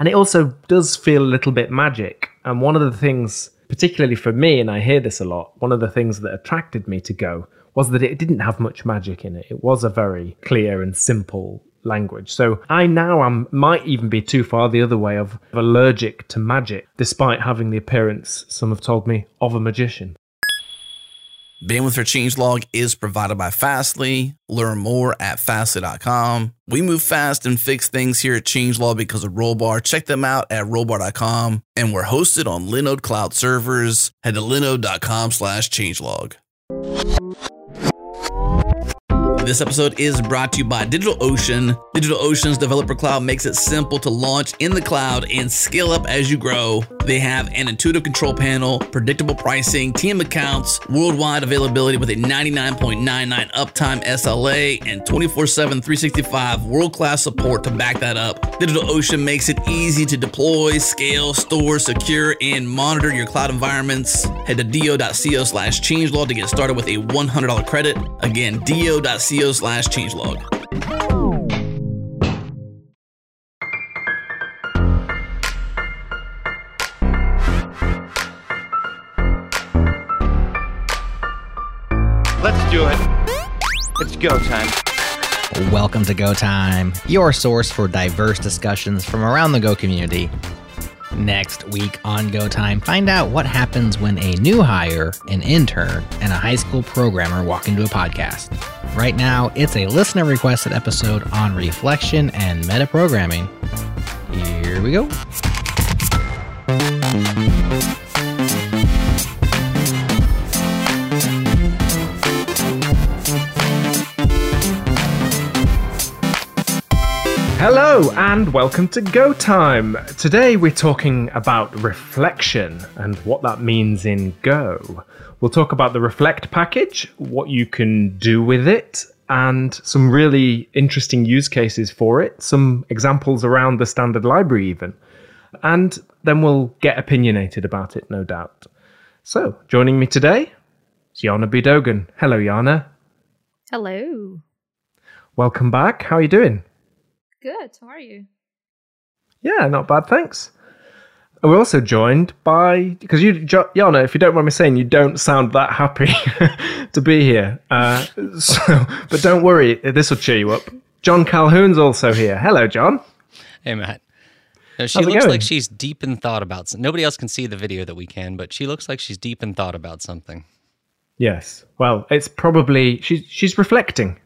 And it also does feel a little bit magic. And one of the things, particularly for me, and I hear this a lot, one of the things that attracted me to Go was that it didn't have much magic in it. It was a very clear and simple language. So I now am might even be too far the other way of allergic to magic, despite having the appearance, some have told me, of a magician. Bandwidth for Changelog is provided by Fastly. Learn more at fastly.com. We move fast and fix things here at Changelog because of Rollbar. Check them out at rollbar.com. And we're hosted on Linode cloud servers. Head to linode.com slash changelog. This episode is brought to you by DigitalOcean. DigitalOcean's developer cloud makes it simple to launch in the cloud and scale up as you grow. They have an intuitive control panel, predictable pricing, team accounts, worldwide availability with a 99.99 uptime SLA, and 24 7, 365 world class support to back that up. DigitalOcean makes it easy to deploy, scale, store, secure, and monitor your cloud environments. Head to do.co slash changelog to get started with a $100 credit. Again, do.co co slash changelog. Do it. It's go time. Welcome to Go Time, your source for diverse discussions from around the Go community. Next week on Go Time, find out what happens when a new hire, an intern, and a high school programmer walk into a podcast. Right now, it's a listener requested episode on reflection and metaprogramming. Here we go. Hello and welcome to Go Time. Today we're talking about reflection and what that means in Go. We'll talk about the Reflect package, what you can do with it, and some really interesting use cases for it, some examples around the standard library, even. And then we'll get opinionated about it, no doubt. So, joining me today is Jaana B. Dogan. Hello, Jaana. Hello. Welcome back. How are you doing? Good. How are you? Yeah, not bad, thanks. We're also joined by because you, Jaana, if you don't mind me saying, you don't sound that happy to be here. Uh, so, but don't worry, this will cheer you up. Jon Calhoun's also here. Hello, Jon. Hey, Mat. No, she looks like she's deep in thought about. Something. Nobody else can see the video that we can, but she looks like she's deep in thought about something. Yes. Well, it's probably she's she's reflecting.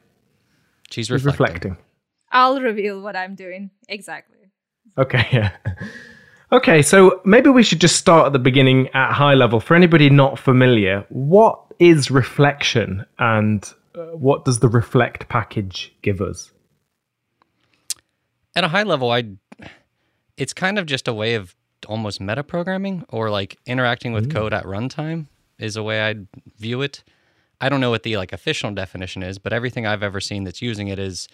She's, She's reflecting. Reflecting. I'll reveal what I'm doing. Exactly. Okay, yeah. Okay, so maybe we should just start at the beginning at high level. For anybody not familiar, what is reflection and uh, what does the reflect package give us? At a high level, I it's kind of just a way of almost metaprogramming or like interacting with code at runtime is a way I'd view it. I don't know what the like official definition is, but everything I've ever seen that's using it is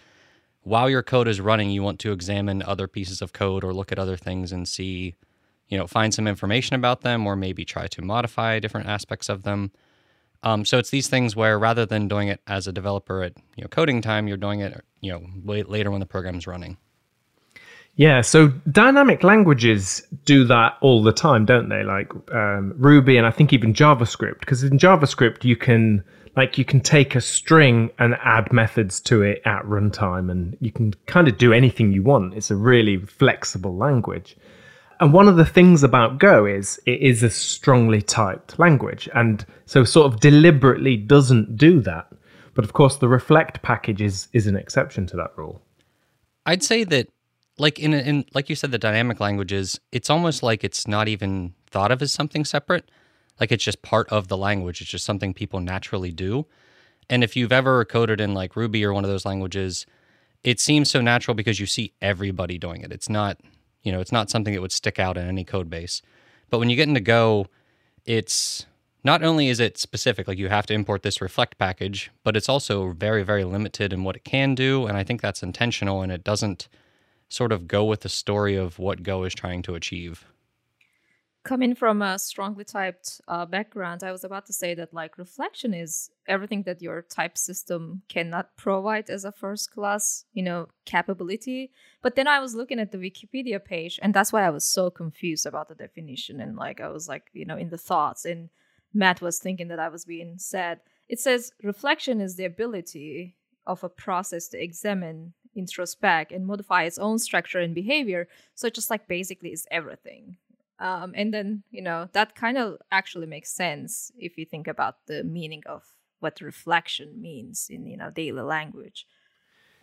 while your code is running, you want to examine other pieces of code or look at other things and see, you know, find some information about them or maybe try to modify different aspects of them. Um, so it's these things where rather than doing it as a developer at you know coding time, you're doing it you know later when the program's running. Yeah, so dynamic languages do that all the time, don't they? Like um, Ruby and I think even JavaScript, because in JavaScript you can like you can take a string and add methods to it at runtime, and you can kind of do anything you want. It's a really flexible language. And one of the things about Go is it is a strongly typed language, and so sort of deliberately doesn't do that. But of course, the Reflect package is is an exception to that rule. I'd say that like in in like you said the dynamic languages, it's almost like it's not even thought of as something separate. Like it's just part of the language. It's just something people naturally do. And if you've ever coded in like Ruby or one of those languages, it seems so natural because you see everybody doing it. It's not, you know, it's not something that would stick out in any code base. But when you get into Go, it's not only is it specific, like you have to import this reflect package, but it's also very, very limited in what it can do. And I think that's intentional and it doesn't sort of go with the story of what Go is trying to achieve. Coming from a strongly typed uh, background, I was about to say that like reflection is everything that your type system cannot provide as a first class, you know, capability. But then I was looking at the Wikipedia page, and that's why I was so confused about the definition. And like I was like, you know, in the thoughts, and Mat was thinking that I was being said. It says reflection is the ability of a process to examine, introspect, and modify its own structure and behavior. So just like basically is everything. Um, and then, you know, that kind of actually makes sense if you think about the meaning of what reflection means in, you know, daily language.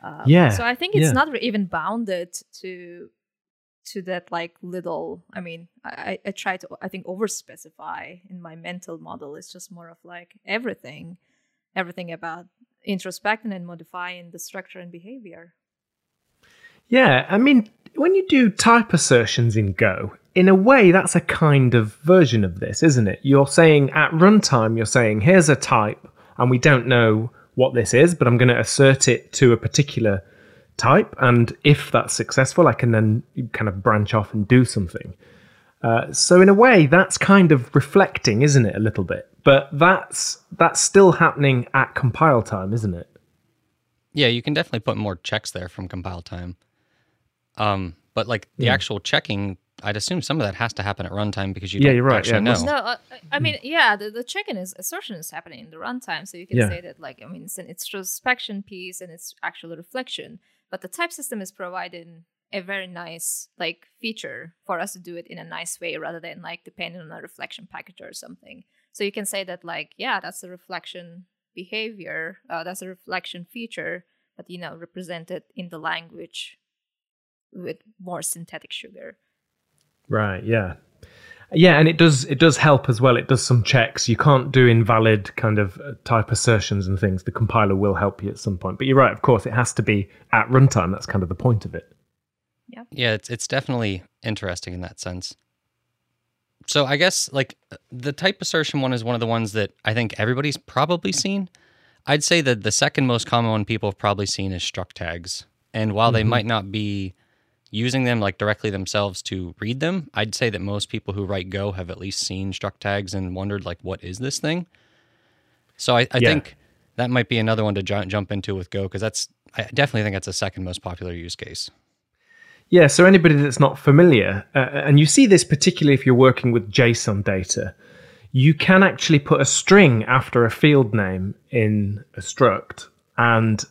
Um, Yeah, So I think it's yeah. not even bounded to to that like little i mean i I- try to i think over specify in my mental model it's just more of like everything everything about introspecting and modifying the structure and behavior Yeah, I mean, when you do type assertions in Go, in a way, that's a kind of version of this, isn't it? You're saying at runtime, you're saying, here's a type, and we don't know what this is, but I'm going to assert it to a particular type. And if that's successful, I can then kind of branch off and do something. Uh, so in a way, that's kind of reflecting, isn't it, a little bit? But that's that's still happening at compile time, isn't it? Yeah, you can definitely put more checks there from compile time. Um, but like the Yeah. actual checking, I'd assume some of that has to happen at runtime because you Yeah, don't you're right, actually yeah, know. no uh, i mean yeah the, the check-in is assertion is happening in the runtime so you can Yeah. say that like i mean it's an introspection piece and it's actual reflection but the type system is providing a very nice like feature for us to do it in a nice way rather than like depending on a reflection package or something so you can say that like yeah that's a reflection behavior uh, that's a reflection feature but you know represented in the language with more syntactic sugar Right. Yeah. Yeah, and it does it does help as well. It does some checks. You can't do invalid kind of uh, type assertions and things. The compiler will help you at some point. But you're right. Of course, it has to be at runtime. That's kind of the point of it. Yeah, Yeah, it's it's definitely interesting in that sense. So I guess like the type assertion one is one of the ones that I think everybody's probably seen. I'd say that the second most common one people have probably seen is struct tags. And while they might not be using them like directly themselves to read them, I'd say that most people who write Go have at least seen struct tags and wondered like what is this thing? So I, I Yeah. think that might be another one to ju- jump into with Go because that's I definitely think that's the second most popular use case. Yeah. So anybody that's not familiar, uh, and you see this particularly if you're working with JSON data, you can actually put a string after a field name in a struct, and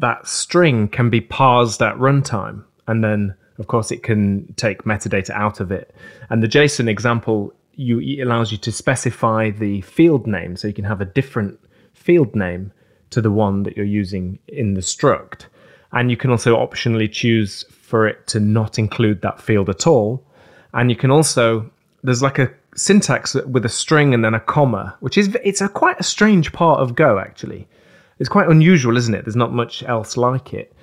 that string can be parsed at runtime, and then of course it can take metadata out of it. And the JSON example you it allows you to specify the field name, so you can have a different field name to the one that you're using in the struct. And you can also optionally choose for it to not include that field at all. And you can also there's like a syntax with a string and then a comma, which is it's a quite a strange part of Go actually. It's quite unusual, isn't it? There's not much else like it.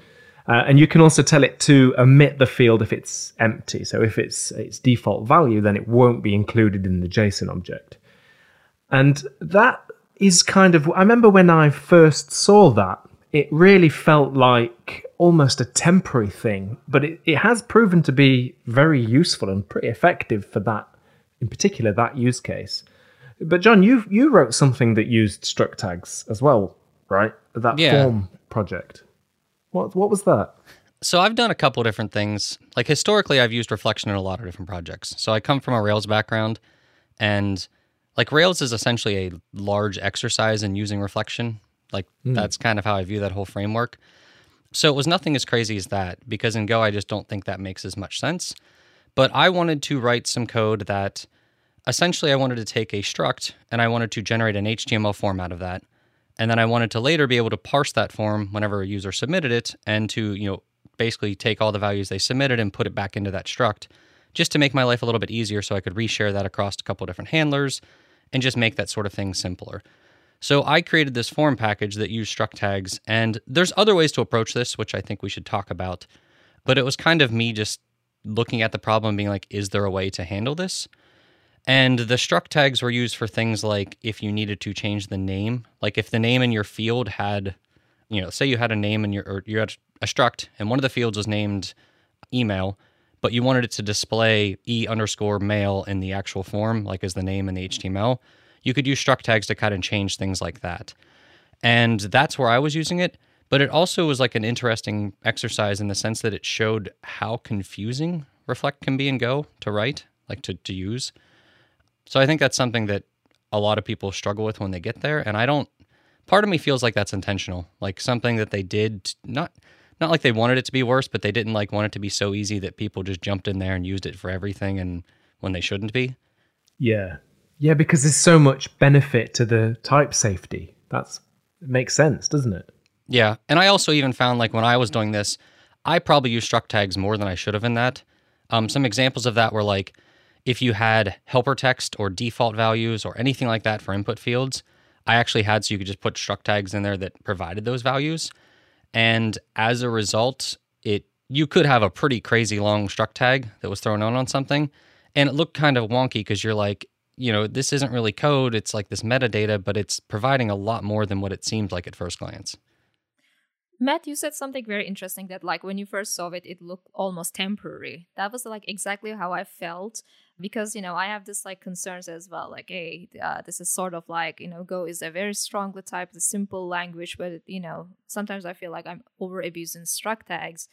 Uh, and you can also tell it to omit the field if it's empty. So if it's its default value, then it won't be included in the JSON object. And that is kind of, I remember when I first saw that, it really felt like almost a temporary thing, but it, it has proven to be very useful and pretty effective for that, in particular, that use case. But Jon, you you wrote something that used struct tags as well, right? That Yeah. form project. What what was that? So I've done a couple different things. Like historically, I've used reflection in a lot of different projects. So I come from a Rails background, and like Rails is essentially a large exercise in using reflection. Like hmm. that's kind of how I view that whole framework. So it was nothing as crazy as that because in Go, I just don't think that makes as much sense. But I wanted to write some code that essentially I wanted to take a struct and I wanted to generate an HTML form out of that. And then I wanted to later be able to parse that form whenever a user submitted it and to, you know, basically take all the values they submitted and put it back into that struct just to make my life a little bit easier so I could reshare that across a couple different handlers and just make that sort of thing simpler. So I created this form package that used struct tags and there's other ways to approach this which I think we should talk about. But it was kind of me just looking at the problem being like is there a way to handle this? And the struct tags were used for things like if you needed to change the name, like if the name in your field had, you know, say you had a name in your, or you had a struct and one of the fields was named email, but you wanted it to display e underscore mail in the actual form, like as the name in the HTML, you could use struct tags to kind of change things like that. And that's where I was using it. But it also was like an interesting exercise in the sense that it showed how confusing Reflect can be in Go to write, like to, to use. So I think that's something that a lot of people struggle with when they get there. And I don't, part of me feels like that's intentional, like something that they did, not, not like they wanted it to be worse, but they didn't like want it to be so easy that people just jumped in there and used it for everything and when they shouldn't be. Yeah. Yeah, because there's so much benefit to the type safety. That's it makes sense, doesn't it? Yeah. And I also even found like when I was doing this, I probably used struct tags more than I should have in that. Um, some examples of that were like if you had helper text or default values or anything like that for input fields, I actually had so you could just put struct tags in there that provided those values. And as a result, it you could have a pretty crazy long struct tag that was thrown on on something and it looked kind of wonky because you're like you know, this isn't really code. It's like this metadata, but it's providing a lot more than what it seemed like at first glance. Mat, you said something very interesting that, like, when you first saw it, it looked almost temporary. That was like exactly how I felt because, you know, I have this like concerns as well. Like, hey, uh, this is sort of like, you know, Go is a very strongly typed, simple language, but, you know, sometimes I feel like I'm over abusing struct tags.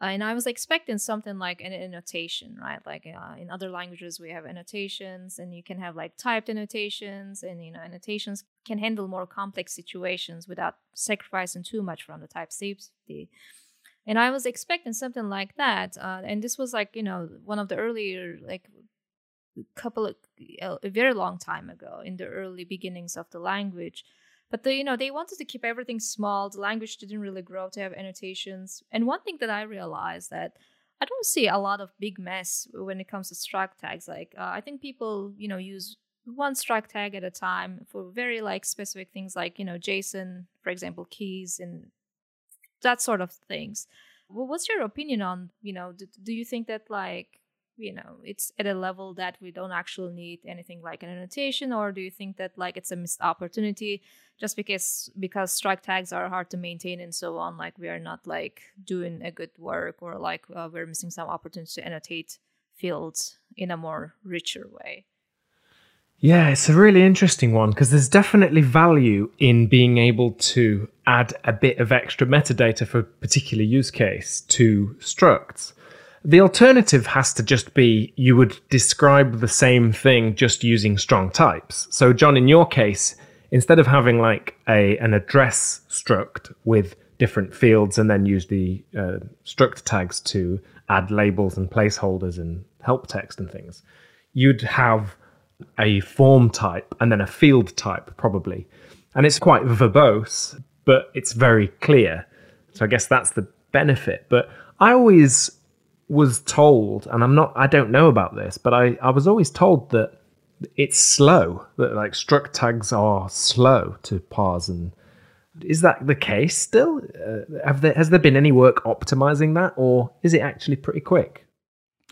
Uh, and I was expecting something like an annotation, right? Like uh, in other languages, we have annotations, and you can have like typed annotations, and you know, annotations can handle more complex situations without sacrificing too much from the type safety. And I was expecting something like that, uh, and this was like you know one of the earlier like couple of a very long time ago in the early beginnings of the language but the, you know, they wanted to keep everything small. The language didn't really grow to have annotations. And one thing that I realized that I don't see a lot of big mess when it comes to struct tags. Like uh, I think people, you know, use one struct tag at a time for very like specific things, like you know, JSON, for example, keys and that sort of things. Well, what's your opinion on, you know, do, do you think that like you know it's at a level that we don't actually need anything like an annotation or do you think that like it's a missed opportunity? Just because because struct tags are hard to maintain and so on like we are not like doing a good work or like uh, we're missing some opportunities to annotate fields in a more richer way. Yeah it's a really interesting one because there's definitely value in being able to add a bit of extra metadata for a particular use case to structs the alternative has to just be you would describe the same thing just using strong types. So, Jon, in your case, instead of having like a an address struct with different fields and then use the uh, struct tags to add labels and placeholders and help text and things, you'd have a form type and then a field type probably. And it's quite verbose, but it's very clear. So I guess that's the benefit. But I always was told, and I'm not, I don't know about this, but I, I was always told that it's slow, that like struct tags are slow to parse. And is that the case still? Uh, have there, has there been any work optimizing that, or is it actually pretty quick?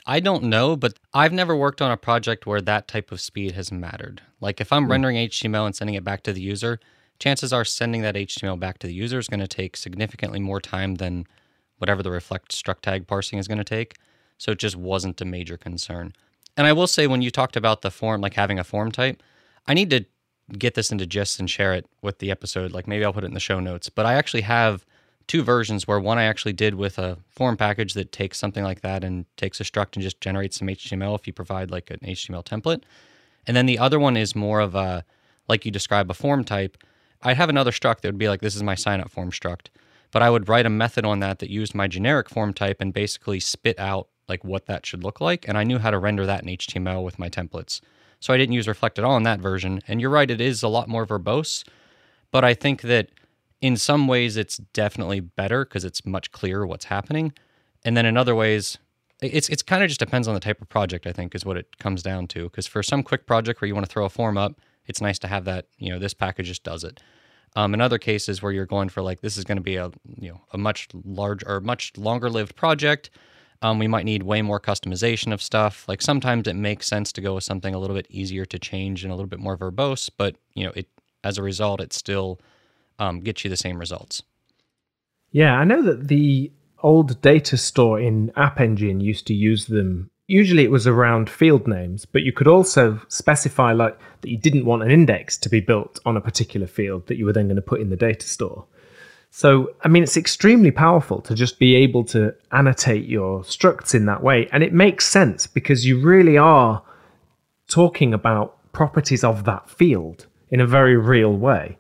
I don't know, but I've never worked on a project where that type of speed has mattered. Like if I'm mm. rendering HTML and sending it back to the user, chances are sending that HTML back to the user is going to take significantly more time than whatever the reflect struct tag parsing is going to take. So it just wasn't a major concern. And I will say, when you talked about the form, like having a form type, I need to get this into GIST and share it with the episode. Like maybe I'll put it in the show notes. But I actually have two versions where one I actually did with a form package that takes something like that and takes a struct and just generates some HTML if you provide like an HTML template. And then the other one is more of a, like you describe, a form type. I'd have another struct that would be like, this is my sign up form struct but I would write a method on that that used my generic form type and basically spit out like what that should look like. And I knew how to render that in HTML with my templates. So I didn't use Reflect at all in that version. And you're right, it is a lot more verbose. But I think that in some ways it's definitely better because it's much clearer what's happening. And then in other ways, it's it's kind of just depends on the type of project, I think, is what it comes down to. Because for some quick project where you want to throw a form up, it's nice to have that, you know, this package just does it. Um, in other cases where you're going for like this is going to be a you know a much larger or much longer lived project, um, we might need way more customization of stuff. Like sometimes it makes sense to go with something a little bit easier to change and a little bit more verbose, but you know it as a result it still um, gets you the same results. Yeah, I know that the old data store in App Engine used to use them. Usually it was around field names, but you could also specify like that you didn't want an index to be built on a particular field that you were then going to put in the data store. So, I mean, it's extremely powerful to just be able to annotate your structs in that way. And it makes sense because you really are talking about properties of that field in a very real way.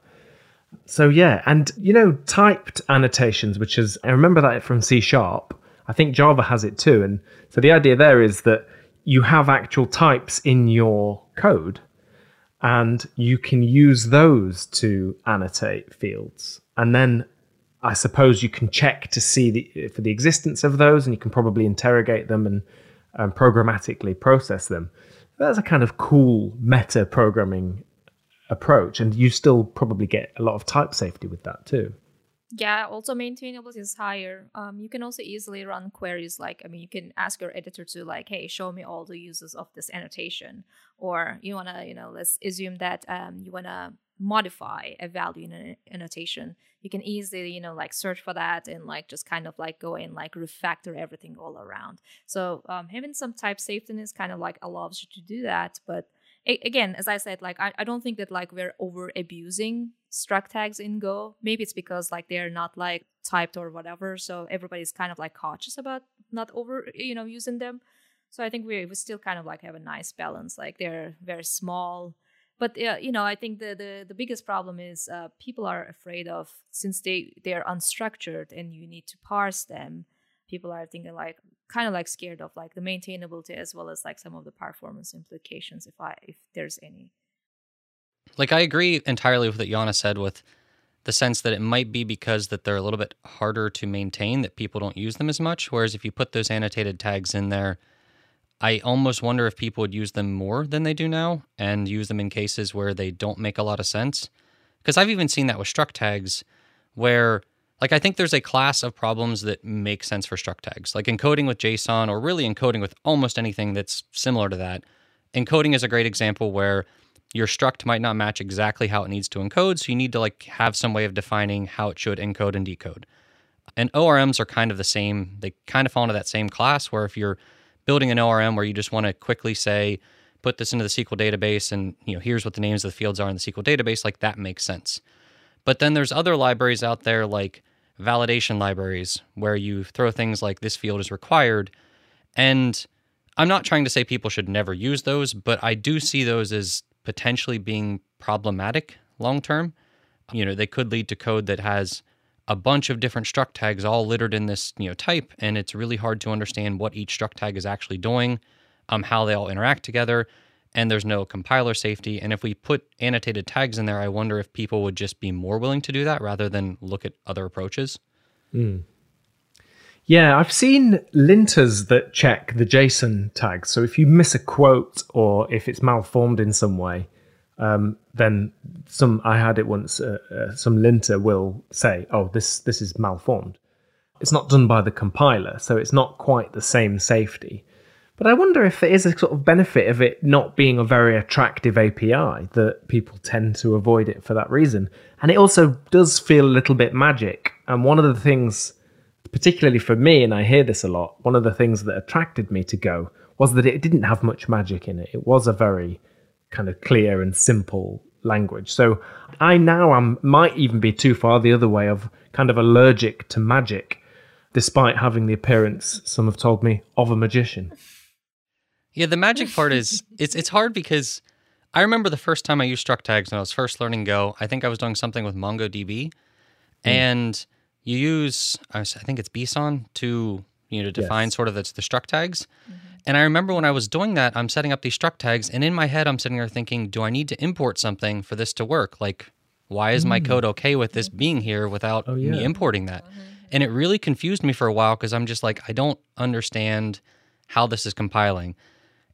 So, yeah. And, you know, typed annotations, which is, I remember that from C sharp. I think Java has it too. And so the idea there is that you have actual types in your code and you can use those to annotate fields. And then I suppose you can check to see the, for the existence of those, and you can probably interrogate them and, and programmatically process them. That's a kind of cool meta programming approach, and you still probably get a lot of type safety with that too. Yeah, also maintainability is higher. Um, you can also easily run queries like, I mean, you can ask your editor to like, hey, show me all the uses of this annotation, or you wanna, you know, let's assume that um, you wanna modify a value in an annotation you can easily you know like search for that and like just kind of like go and like refactor everything all around so um, having some type safetyness kind of like allows you to do that but again as i said like I, I don't think that like we're over abusing struct tags in go. Maybe it's because like they're not like typed or whatever so everybody's kind of like cautious about not over you know using them. So i think we, we still kind of like have a nice balance like they're very small. But uh, you know i think the, the the biggest problem is uh, people are afraid of since they they're unstructured and you need to parse them people are thinking like kind of like scared of like the maintainability as well as like some of the performance implications if i if there's any like i agree entirely with what Jaana said with the sense that it might be because that they're a little bit harder to maintain that people don't use them as much whereas if you put those annotated tags in there I almost wonder if people would use them more than they do now and use them in cases where they don't make a lot of sense. Because I've even seen that with struct tags where, like, I think there's a class of problems that make sense for struct tags, like encoding with JSON or really encoding with almost anything that's similar to that. Encoding is a great example where your struct might not match exactly how it needs to encode, so you need to like have some way of defining how it should encode and decode. And ORMs are kind of the same. They kind of fall into that same class where if you're building an ORM where you just want to quickly say, put this into the SQL database and you know here's what the names of the fields are in the SQL database, like that makes sense. But then there's other libraries out there like validation libraries where you throw things like this field is required. And I'm not trying to say people should never use those, but I do see those as potentially being problematic long term. You know, they could lead to code that has a bunch of different struct tags all littered in this you know type, and it's really hard to understand what each struct tag is actually doing, um, how they all interact together, and there's no compiler safety. And if we put annotated tags in there, I wonder if people would just be more willing to do that rather than look at other approaches. Mm. Yeah, I've seen linters that check the JSON tags. So if you miss a quote or if it's malformed in some way, um, then some I had it once. Uh, uh, some linter will say, "Oh, this this is malformed." It's not done by the compiler, so it's not quite the same safety. But I wonder if there is a sort of benefit of it not being a very attractive API that people tend to avoid it for that reason. And it also does feel a little bit magic. And one of the things, particularly for me, and I hear this a lot, one of the things that attracted me to Go was that it didn't have much magic in it. It was a very kind of clear and simple language. So I now am might even be too far the other way of kind of allergic to magic, despite having the appearance, some have told me, of a magician. Yeah, the magic part is it's it's hard because I remember the first time I used struct tags when I was first learning Go. I think I was doing something with MongoDB, mm. and you use I think it's Bson to you know to define yes. sort of the, the struct tags. Mm-hmm. And I remember when I was doing that, I'm setting up these struct tags, and in my head, I'm sitting there thinking, do I need to import something for this to work? Like, why is my code mm. okay with this being here without oh, yeah. me importing that? Mm-hmm. And it really confused me for a while because I'm just like, I don't understand how this is compiling.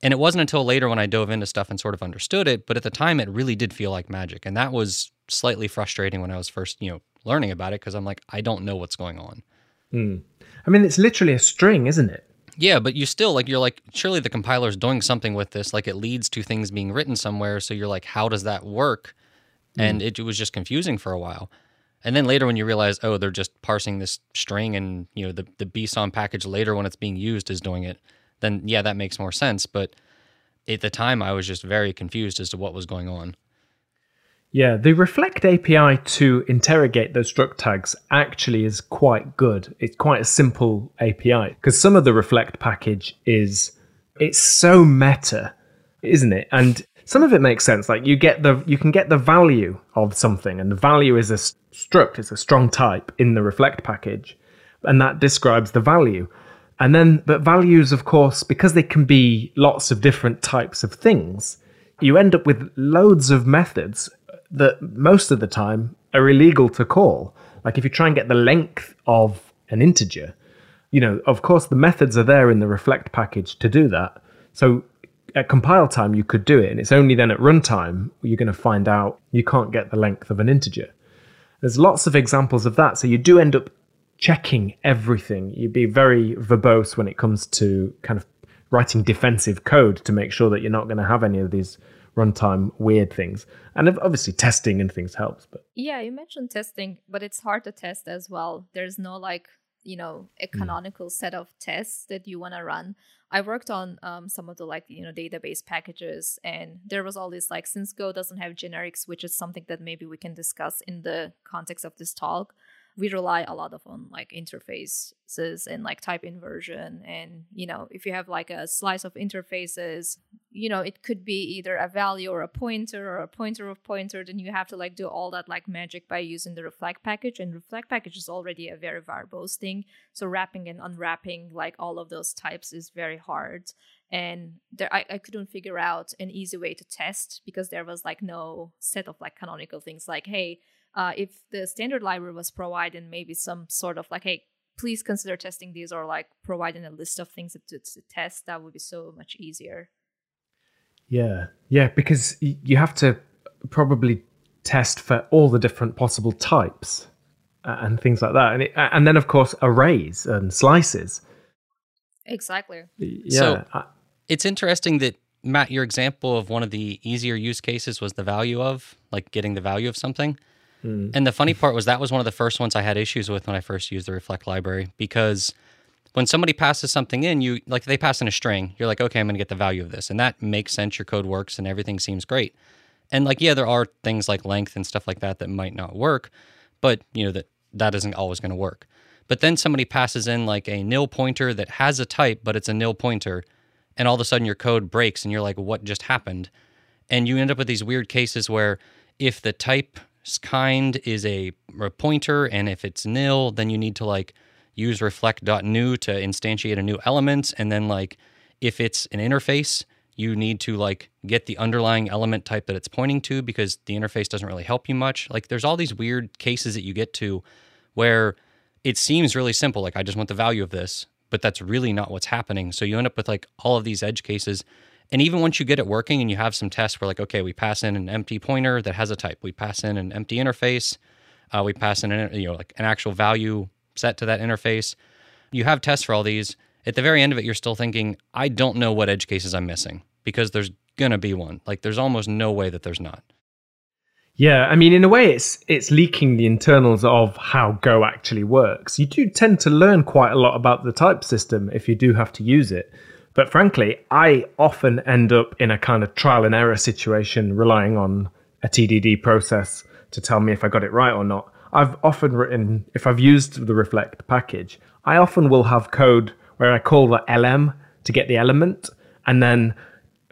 And it wasn't until later when I dove into stuff and sort of understood it, but at the time it really did feel like magic. And that was slightly frustrating when I was first, you know, learning about it because I'm like, I don't know what's going on. Mm. I mean, it's literally a string, isn't it? Yeah, but you still like you're like surely the compiler is doing something with this. Like it leads to things being written somewhere. So you're like, how does that work? Mm. And it, it was just confusing for a while. And then later when you realize, oh, they're just parsing this string and, you know, the, the BSON package later when it's being used is doing it, then yeah, that makes more sense. But at the time, I was just very confused as to what was going on. Yeah, the Reflect API to interrogate those struct tags actually is quite good. It's quite a simple API because some of the Reflect package is it's so meta, isn't it? And some of it makes sense. Like you get the you can get the value of something, and the value is a struct, it's a strong type in the Reflect package, and that describes the value. And then, but values, of course, because they can be lots of different types of things, you end up with loads of methods that most of the time are illegal to call. Like if you try and get the length of an integer, you know, of course the methods are there in the reflect package to do that. So at compile time you could do it, and it's only then at runtime you're going to find out you can't get the length of an integer. There's lots of examples of that. So you do end up checking everything. You'd be very verbose when it comes to kind of writing defensive code to make sure that you're not going to have any of these runtime weird things. And obviously testing and things helps, but Yeah, you mentioned testing, but it's hard to test as well. There's no like, you know, a canonical set of tests that you want to run. I worked on um, some of the like, you know, database packages and there was all this like since Go doesn't have generics, which is something that maybe we can discuss in the context of this talk we rely a lot of on like interfaces and like type inversion and you know if you have like a slice of interfaces you know it could be either a value or a pointer or a pointer of pointer then you have to like do all that like magic by using the reflect package and reflect package is already a very verbose thing so wrapping and unwrapping like all of those types is very hard and there I, I couldn't figure out an easy way to test because there was like no set of like canonical things like hey uh, if the standard library was providing maybe some sort of like, hey, please consider testing these or like providing a list of things to, to test, that would be so much easier. Yeah, yeah, because you have to probably test for all the different possible types and things like that, and it, and then of course arrays and slices. Exactly. Yeah. So I, it's interesting that Mat, your example of one of the easier use cases was the value of, like getting the value of something. Mm. And the funny part was that was one of the first ones I had issues with when I first used the Reflect library because when somebody passes something in, you like they pass in a string, you're like, okay, I'm going to get the value of this. And that makes sense. Your code works and everything seems great. And like, yeah, there are things like length and stuff like that that might not work, but you know, that that isn't always going to work. But then somebody passes in like a nil pointer that has a type, but it's a nil pointer. And all of a sudden your code breaks and you're like, what just happened? And you end up with these weird cases where if the type kind is a, a pointer, and if it's nil, then you need to like use reflect.new to instantiate a new element. And then like if it's an interface, you need to like get the underlying element type that it's pointing to because the interface doesn't really help you much. Like there's all these weird cases that you get to where it seems really simple. Like I just want the value of this, but that's really not what's happening. So you end up with like all of these edge cases and even once you get it working and you have some tests where, like, okay, we pass in an empty pointer that has a type, we pass in an empty interface, uh, we pass in an, you know like an actual value set to that interface. You have tests for all these. At the very end of it, you're still thinking, I don't know what edge cases I'm missing because there's gonna be one. Like, there's almost no way that there's not. Yeah, I mean, in a way, it's it's leaking the internals of how Go actually works. You do tend to learn quite a lot about the type system if you do have to use it. But frankly, I often end up in a kind of trial and error situation, relying on a TDD process to tell me if I got it right or not. I've often written, if I've used the Reflect package, I often will have code where I call the Elem to get the element, and then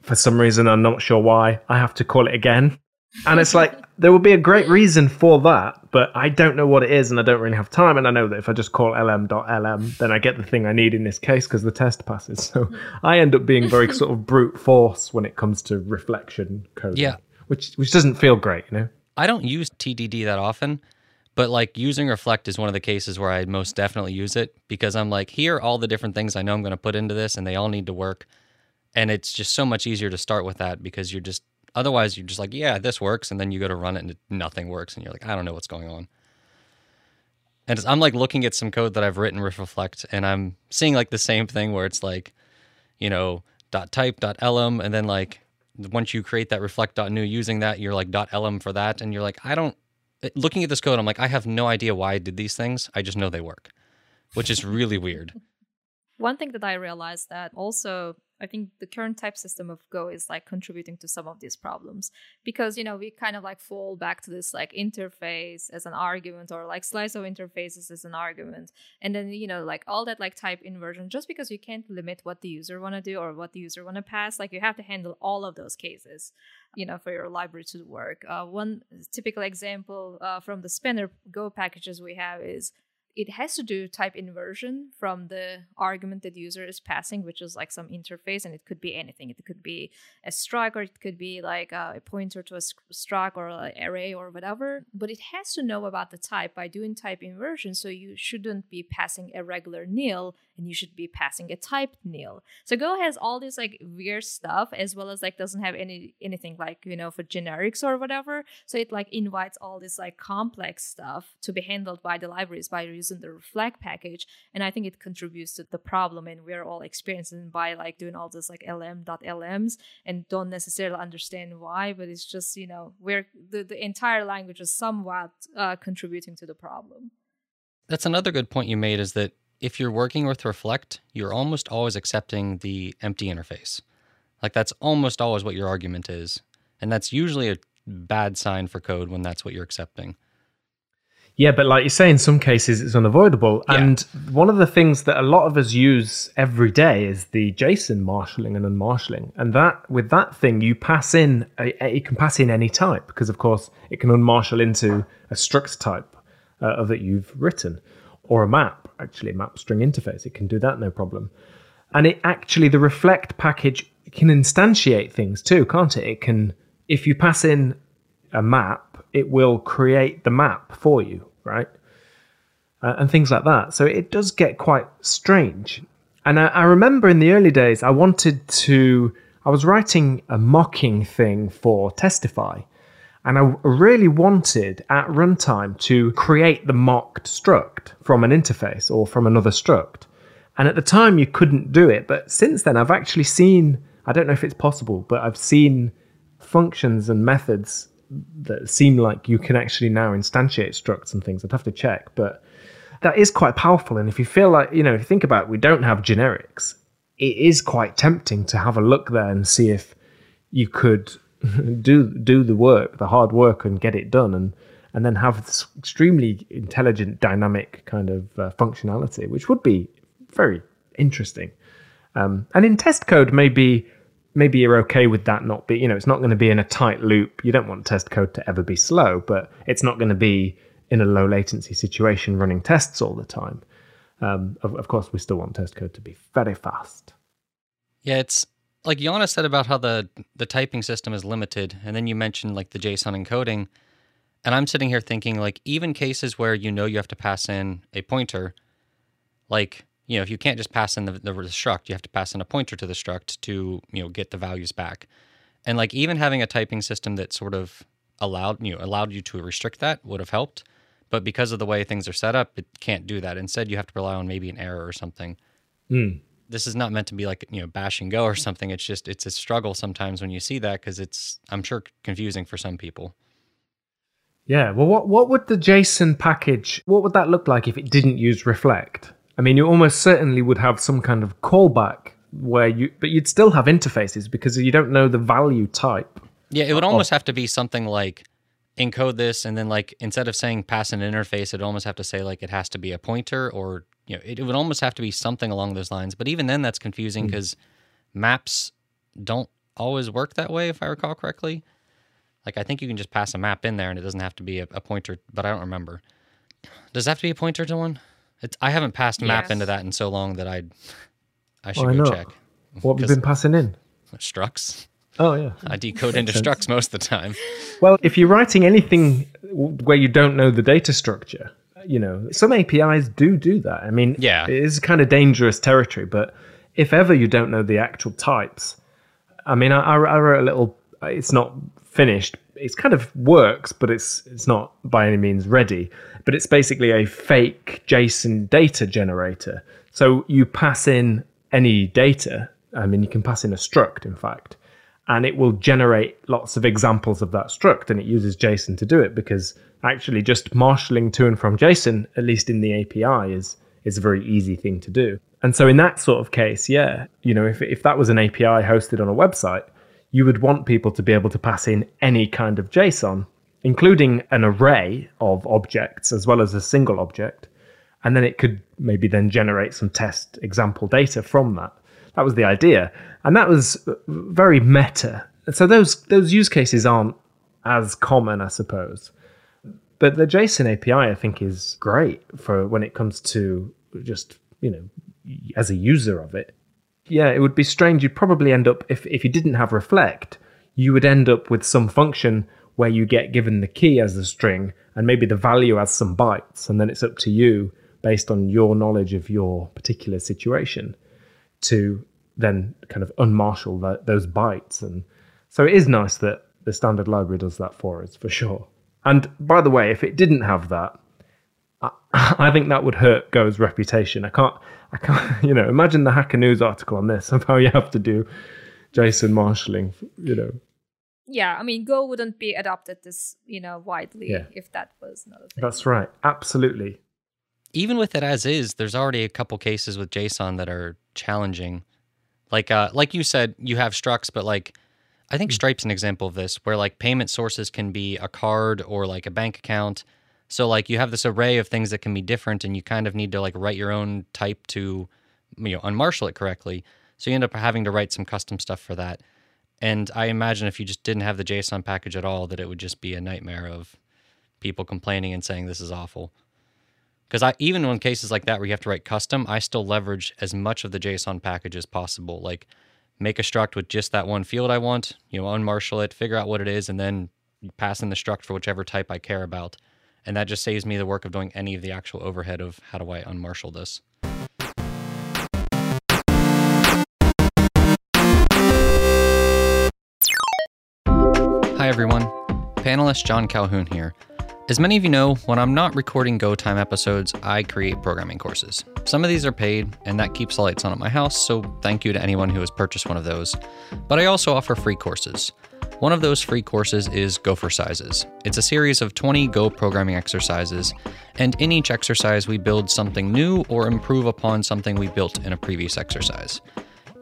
for some reason, I'm not sure why, I have to call it again. And it's like, there would be a great reason for that, but I don't know what it is and I don't really have time. And I know that if I just call elem.elem, then I get the thing I need in this case because the test passes. So I end up being very sort of brute force when it comes to reflection code. Yeah. Which, which doesn't feel great, you know? I don't use TDD that often, but like using reflect is one of the cases where I most definitely use it because I'm like, here are all the different things I know I'm going to put into this and they all need to work. And it's just so much easier to start with that because you're just Otherwise, you're just like, yeah, this works, and then you go to run it and nothing works, and you're like, I don't know what's going on. And I'm like looking at some code that I've written with Reflect, and I'm seeing like the same thing where it's like, you know, dot type dot elem, and then like once you create that reflect dot new using that, you're like dot elem for that, and you're like, I don't uh, looking at this code, I'm like, I have no idea why I did these things. I just know they work, which is really weird. One thing that I realized that also I think the current type system of Go is like contributing to some of these problems. Because you know we kind of like fall back to this like interface as an argument or like slice of interfaces as an argument. And then you know like all that like type inversion just because you can't limit what the user want to do or what the user want to pass like you have to handle all of those cases you know for your library to work. Uh, one typical example uh, from the spanner Go packages we have is it has to do type inversion from the argument that user is passing, which is like some interface, and it could be anything. It could be a struct, or it could be like uh, a pointer to a struct or an array or whatever. But it has to know about the type by doing type inversion. So you shouldn't be passing a regular nil, and you should be passing a typed nil. So Go has all this like weird stuff, as well as like doesn't have any anything like you know for generics or whatever. So it like invites all this like complex stuff to be handled by the libraries by using the reflect package and i think it contributes to the problem and we're all experiencing by like doing all this like elem.elems and don't necessarily understand why but it's just you know we're the, the entire language is somewhat uh, contributing to the problem. That's another good point you made is that if you're working with reflect you're almost always accepting the empty interface. Like that's almost always what your argument is and that's usually a bad sign for code when that's what you're accepting yeah, but like you say, in some cases it's unavoidable. Yeah. And one of the things that a lot of us use every day is the JSON marshalling and unmarshalling. And that with that thing, you pass in, a, you can pass in any type because, of course, it can unmarshal into a struct type uh, that you've written or a map, actually, a map string interface. It can do that no problem. And it actually, the reflect package can instantiate things too, can't it? It can, if you pass in a map, it will create the map for you right? Uh, and things like that. So it does get quite strange. And I, I, remember in the early days, I wanted to, I was writing a mocking thing for Testify. And I really wanted at runtime to create the mocked struct from an interface or from another struct. And at the time, you couldn't do it. But since then, I've actually seen, I don't know if it's possible, but I've seen functions and methods that seem like you can actually now instantiate structs and things. I'd have to check, but that is quite powerful. And if you feel like, you know, if you think about it, we don't have generics, it is quite tempting to have a look there and see if you could do do the work, the hard work, and get it done, and and then have this extremely intelligent, dynamic kind of uh, functionality, which would be very interesting. Um, and in test code, maybe maybe you're okay with that not be you know it's not going to be in a tight loop. You don't want test code to ever be slow but it's not going to be in a low latency situation running tests all the time. Um, of, of, course we still want test code to be very fast. Yeah it's like Jaana said about how the the typing system is limited and then you mentioned like the json encoding and i'm sitting here thinking like even cases where you know you have to pass in a pointer like you know, if you can't just pass in the, the, struct, you have to pass in a pointer to the struct to, you know, get the values back. And like even having a typing system that sort of allowed, you know, allowed you to restrict that would have helped. But because of the way things are set up, it can't do that. Instead, you have to rely on maybe an error or something. Mm. This is not meant to be like, you know, bash and go or something. It's just, it's a struggle sometimes when you see that because it's, I'm sure, confusing for some people. Yeah. Well, what, what would the JSON package, what would that look like if it didn't use reflect? I mean, you almost certainly would have some kind of callback where you, but you'd still have interfaces because you don't know the value type. Yeah, it would almost have to be something like encode this, and then like instead of saying pass an interface, it'd almost have to say like it has to be a pointer, or you know, it, it would almost have to be something along those lines. But even then, that's confusing because mm. maps don't always work that way, if I recall correctly. Like I think you can just pass a map in there, and it doesn't have to be a, a pointer, but I don't remember. Does it have to be a pointer to one? It's, I haven't passed map yes. into that in so long that I I should go check. What have you been passing in? Structs. Oh yeah. I decode into structs most of the time. Well, if you're writing anything where you don't know the data structure, you know, some APIs do do that. I mean, yeah, it is kind of dangerous territory. But if ever you don't know the actual types, I mean, I, I wrote a little. It's not finished. It's kind of works, but it's it's not by any means ready but it's basically a fake JSON data generator. So you pass in any data. I mean, you can pass in a struct, in fact, and it will generate lots of examples of that struct and it uses JSON to do it because actually just marshalling to and from JSON, at least in the API, is is a very easy thing to do. And so in that sort of case, yeah, you know, if if that was an API hosted on a website, you would want people to be able to pass in any kind of JSON, including an array of objects as well as a single object. And then it could maybe then generate some test example data from that. That was the idea. And that was uh, very meta. So those those use cases aren't as common, I suppose. But the JSON API, I think, is great for when it comes to just, you know, as a user of it. Yeah, it would be strange. You'd probably end up, if, if you didn't have reflect, you would end up with some function where you get given the key as a string and maybe the value as some bytes. And then it's up to you, based on your knowledge of your particular situation, to then kind of unmarshal that, those bytes. And so it is nice that the standard library does that for us, for sure. And by the way, if it didn't have that, I, I think that would hurt Go's reputation. I can't, I can't, you know, imagine the Hacker News article on this of how you have to do JSON marshalling, you know. Yeah, I mean, Go wouldn't be adopted this, you know, widely Yeah. if that was another thing. That's right. Absolutely. even with it as is, there's already a couple cases with JSON that are challenging. Like uh like you said, you have structs, but like I think Stripe's an example of this, where like payment sources can be a card or like a bank account. So like you have this array of things that can be different, and you kind of need to like write your own type to you know unmarshal it correctly. So you end up having to write some custom stuff for that. And I imagine if you just didn't have the JSON package at all, that it would just be a nightmare of people complaining and saying this is awful. Because I even in cases like that where you have to write custom, I still leverage as much of the JSON package as possible. Like make a struct with just that one field I want, you know, unmarshal it, figure out what it is, and then pass in the struct for whichever type I care about. And that just saves me the work of doing any of the actual overhead of how do I unmarshal this. Hi everyone, panelist Jon Calhoun here. As many of you know, when I'm not recording Go Time episodes, I create programming courses. Some of these are paid, and that keeps the lights on at my house, so thank you to anyone who has purchased one of those. But I also offer free courses. One of those free courses is Gophercises. It's a series of 20 Go programming exercises, and in each exercise, we build something new or improve upon something we built in a previous exercise.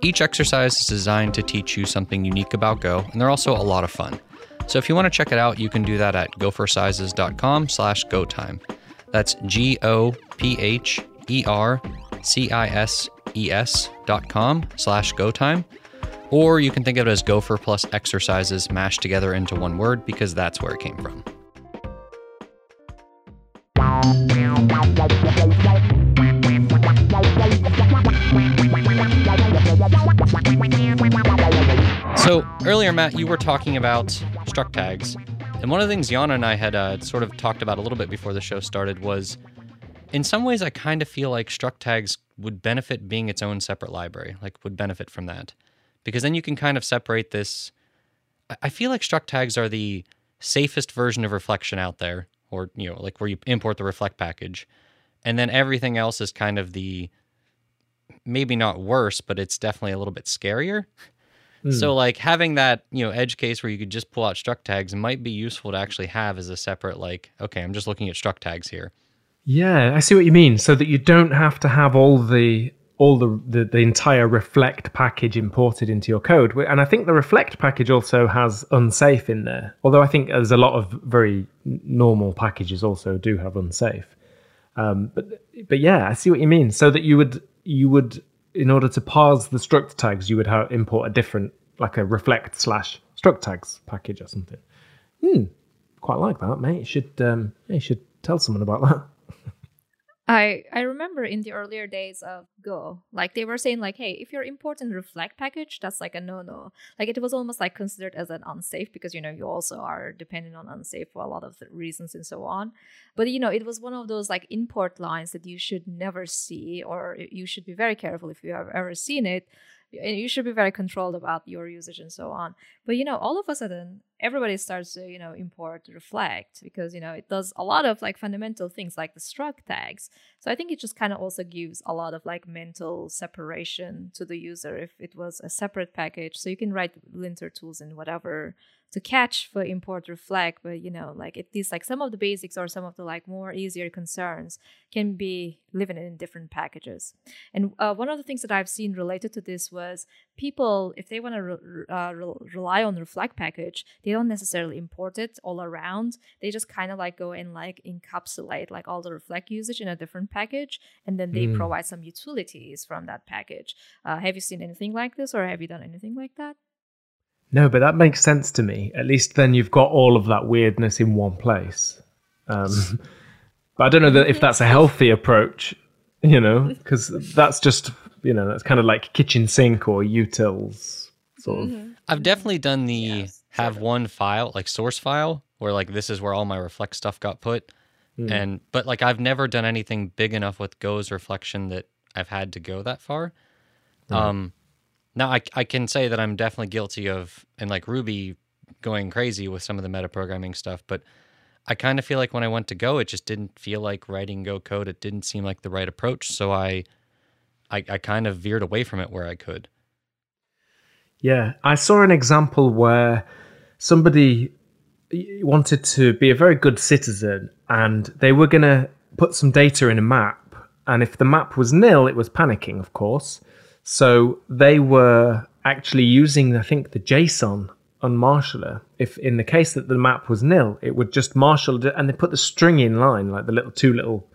Each exercise is designed to teach you something unique about Go, and they're also a lot of fun. So if you want to check it out, you can do that at gophercises.com slash go time. That's G O P H E R C I S E S dot com slash go time. Or you can think of it as gopher plus exercises mashed together into one word because that's where it came from. So earlier, Mat, you were talking about struct tags, and one of the things Jaana and I had uh, sort of talked about a little bit before the show started was, in some ways, I kind of feel like struct tags would benefit being its own separate library, like would benefit from that, because then you can kind of separate this. I- feel like struct tags are the safest version of reflection out there, or you know, like where you import the reflect package, and then everything else is kind of the maybe not worse, but it's definitely a little bit scarier. Hmm. So like having that, you know, edge case where you could just pull out struct tags might be useful to actually have as a separate like, okay, I'm just looking at struct tags here. Yeah, I see what you mean. So that you don't have to have all the all the, the the entire reflect package imported into your code. And I think the reflect package also has unsafe in there. Although I think there's a lot of very normal packages also do have unsafe. Um, but but yeah, I see what you mean. So that you would you would in order to parse the struct tags, you would have import a different like a reflect slash struct tags package or something. Hmm, quite like that, mate. You should um, you should tell someone about that. I I remember in the earlier days of Go, like they were saying like, hey, if you're importing reflect package, that's like a no no. Like it was almost like considered as an unsafe because you know you also are dependent on unsafe for a lot of reasons and so on. But you know it was one of those like import lines that you should never see, or you should be very careful if you have ever seen it. You should be very controlled about your usage and so on. But you know, all of a sudden, everybody starts to you know import reflect because you know it does a lot of like fundamental things like the struct tags so i think it just kind of also gives a lot of like mental separation to the user if it was a separate package so you can write linter tools and whatever to catch for import reflect but you know like at least like some of the basics or some of the like more easier concerns can be living in different packages. And uh, one of the things that i've seen related to this was people if they want to re- uh, re- rely on the reflect package they don't necessarily import it all around. They just kind of like go and like encapsulate like all the reflect usage in a different package and then they Mm. provide some utilities from that package. Uh, have you seen anything like this or have you done anything like that No, but that makes sense to me. At least then you've got all of that weirdness in one place. Um, but I don't know that if that's a healthy approach, you know, because that's just, you know, that's kind of like kitchen sink or utils sort of. I've definitely done the Yes, have sort of. one file, like source file, where like this is where all my reflect stuff got put. And but like I've never done anything big enough with Go's reflection that I've had to go that far. Um now I I can say that I'm definitely guilty of and like Ruby going crazy with some of the metaprogramming stuff, but I kind of feel like when I went to Go, it just didn't feel like writing Go code. It didn't seem like the right approach. So I I, I kind of veered away from it where I could. Yeah, I saw an example where somebody wanted to be a very good citizen and they were going to put some data in a map. And if the map was nil, it was panicking, of course. So they were actually using, I think, the JSON unmarshaller. If in the case that the map was nil, it would just marshal it and they put the string in line, like the little two little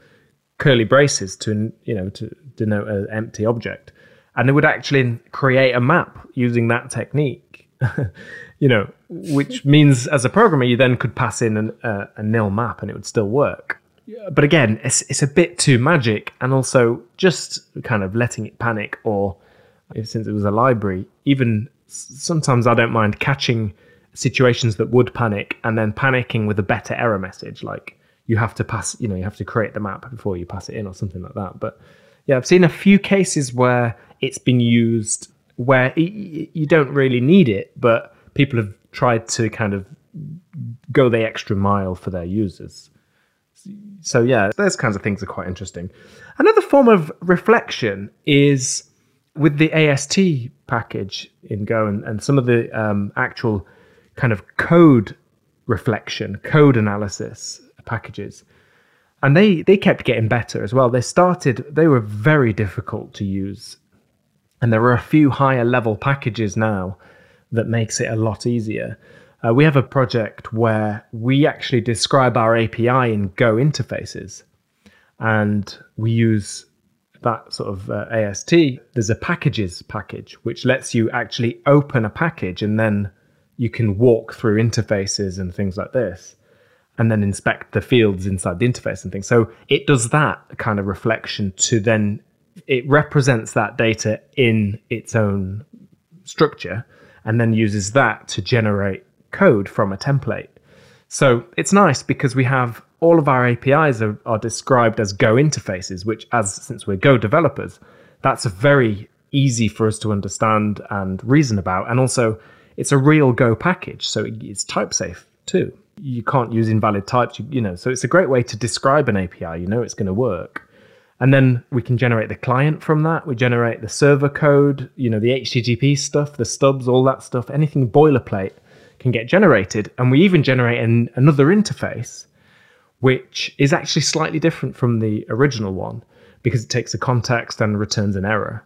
curly braces to you know to denote an empty object. And they would actually create a map using that technique you know which means as a programmer you then could pass in an, uh, a nil map and it would still work. But again it's, it's a bit too magic and also just kind of letting it panic or since it was a library even sometimes i don't mind catching situations that would panic and then panicking with a better error message like you have to pass you know you have to create the map before you pass it in or something like that. But yeah i've seen a few cases where it's been used where y- you don't really need it but people have tried to kind of go the extra mile for their users. So yeah those kinds of things are quite interesting. Another form of reflection is with the ast package in go and, and some of the um, actual kind of code reflection code analysis packages. And they they kept getting better as well. They started they were very difficult to use. And there are a few higher level packages now that makes it a lot easier. Uh, we have a project where we actually describe our api in go interfaces. And we use that sort of uh, ast there's a packages package which lets you actually open a package and then you can walk through interfaces and things like this and then inspect the fields inside the interface and things. So it does that kind of reflection to then it represents that data in its own structure and then uses that to generate code from a template. So it's nice because we have all of our APIs are, are described as Go interfaces, which as since we're Go developers, that's very easy for us to understand and reason about. And also it's a real Go package, so it- it's type safe too. You can't use invalid types, you, you know. So it's a great way to describe an API. You know it's going to work, and then we can generate the client from that. We generate the server code, you know, the HTTP stuff, the stubs, all that stuff. Anything boilerplate can get generated, and we even generate an, another interface, which is actually slightly different from the original one because it takes a context and returns an error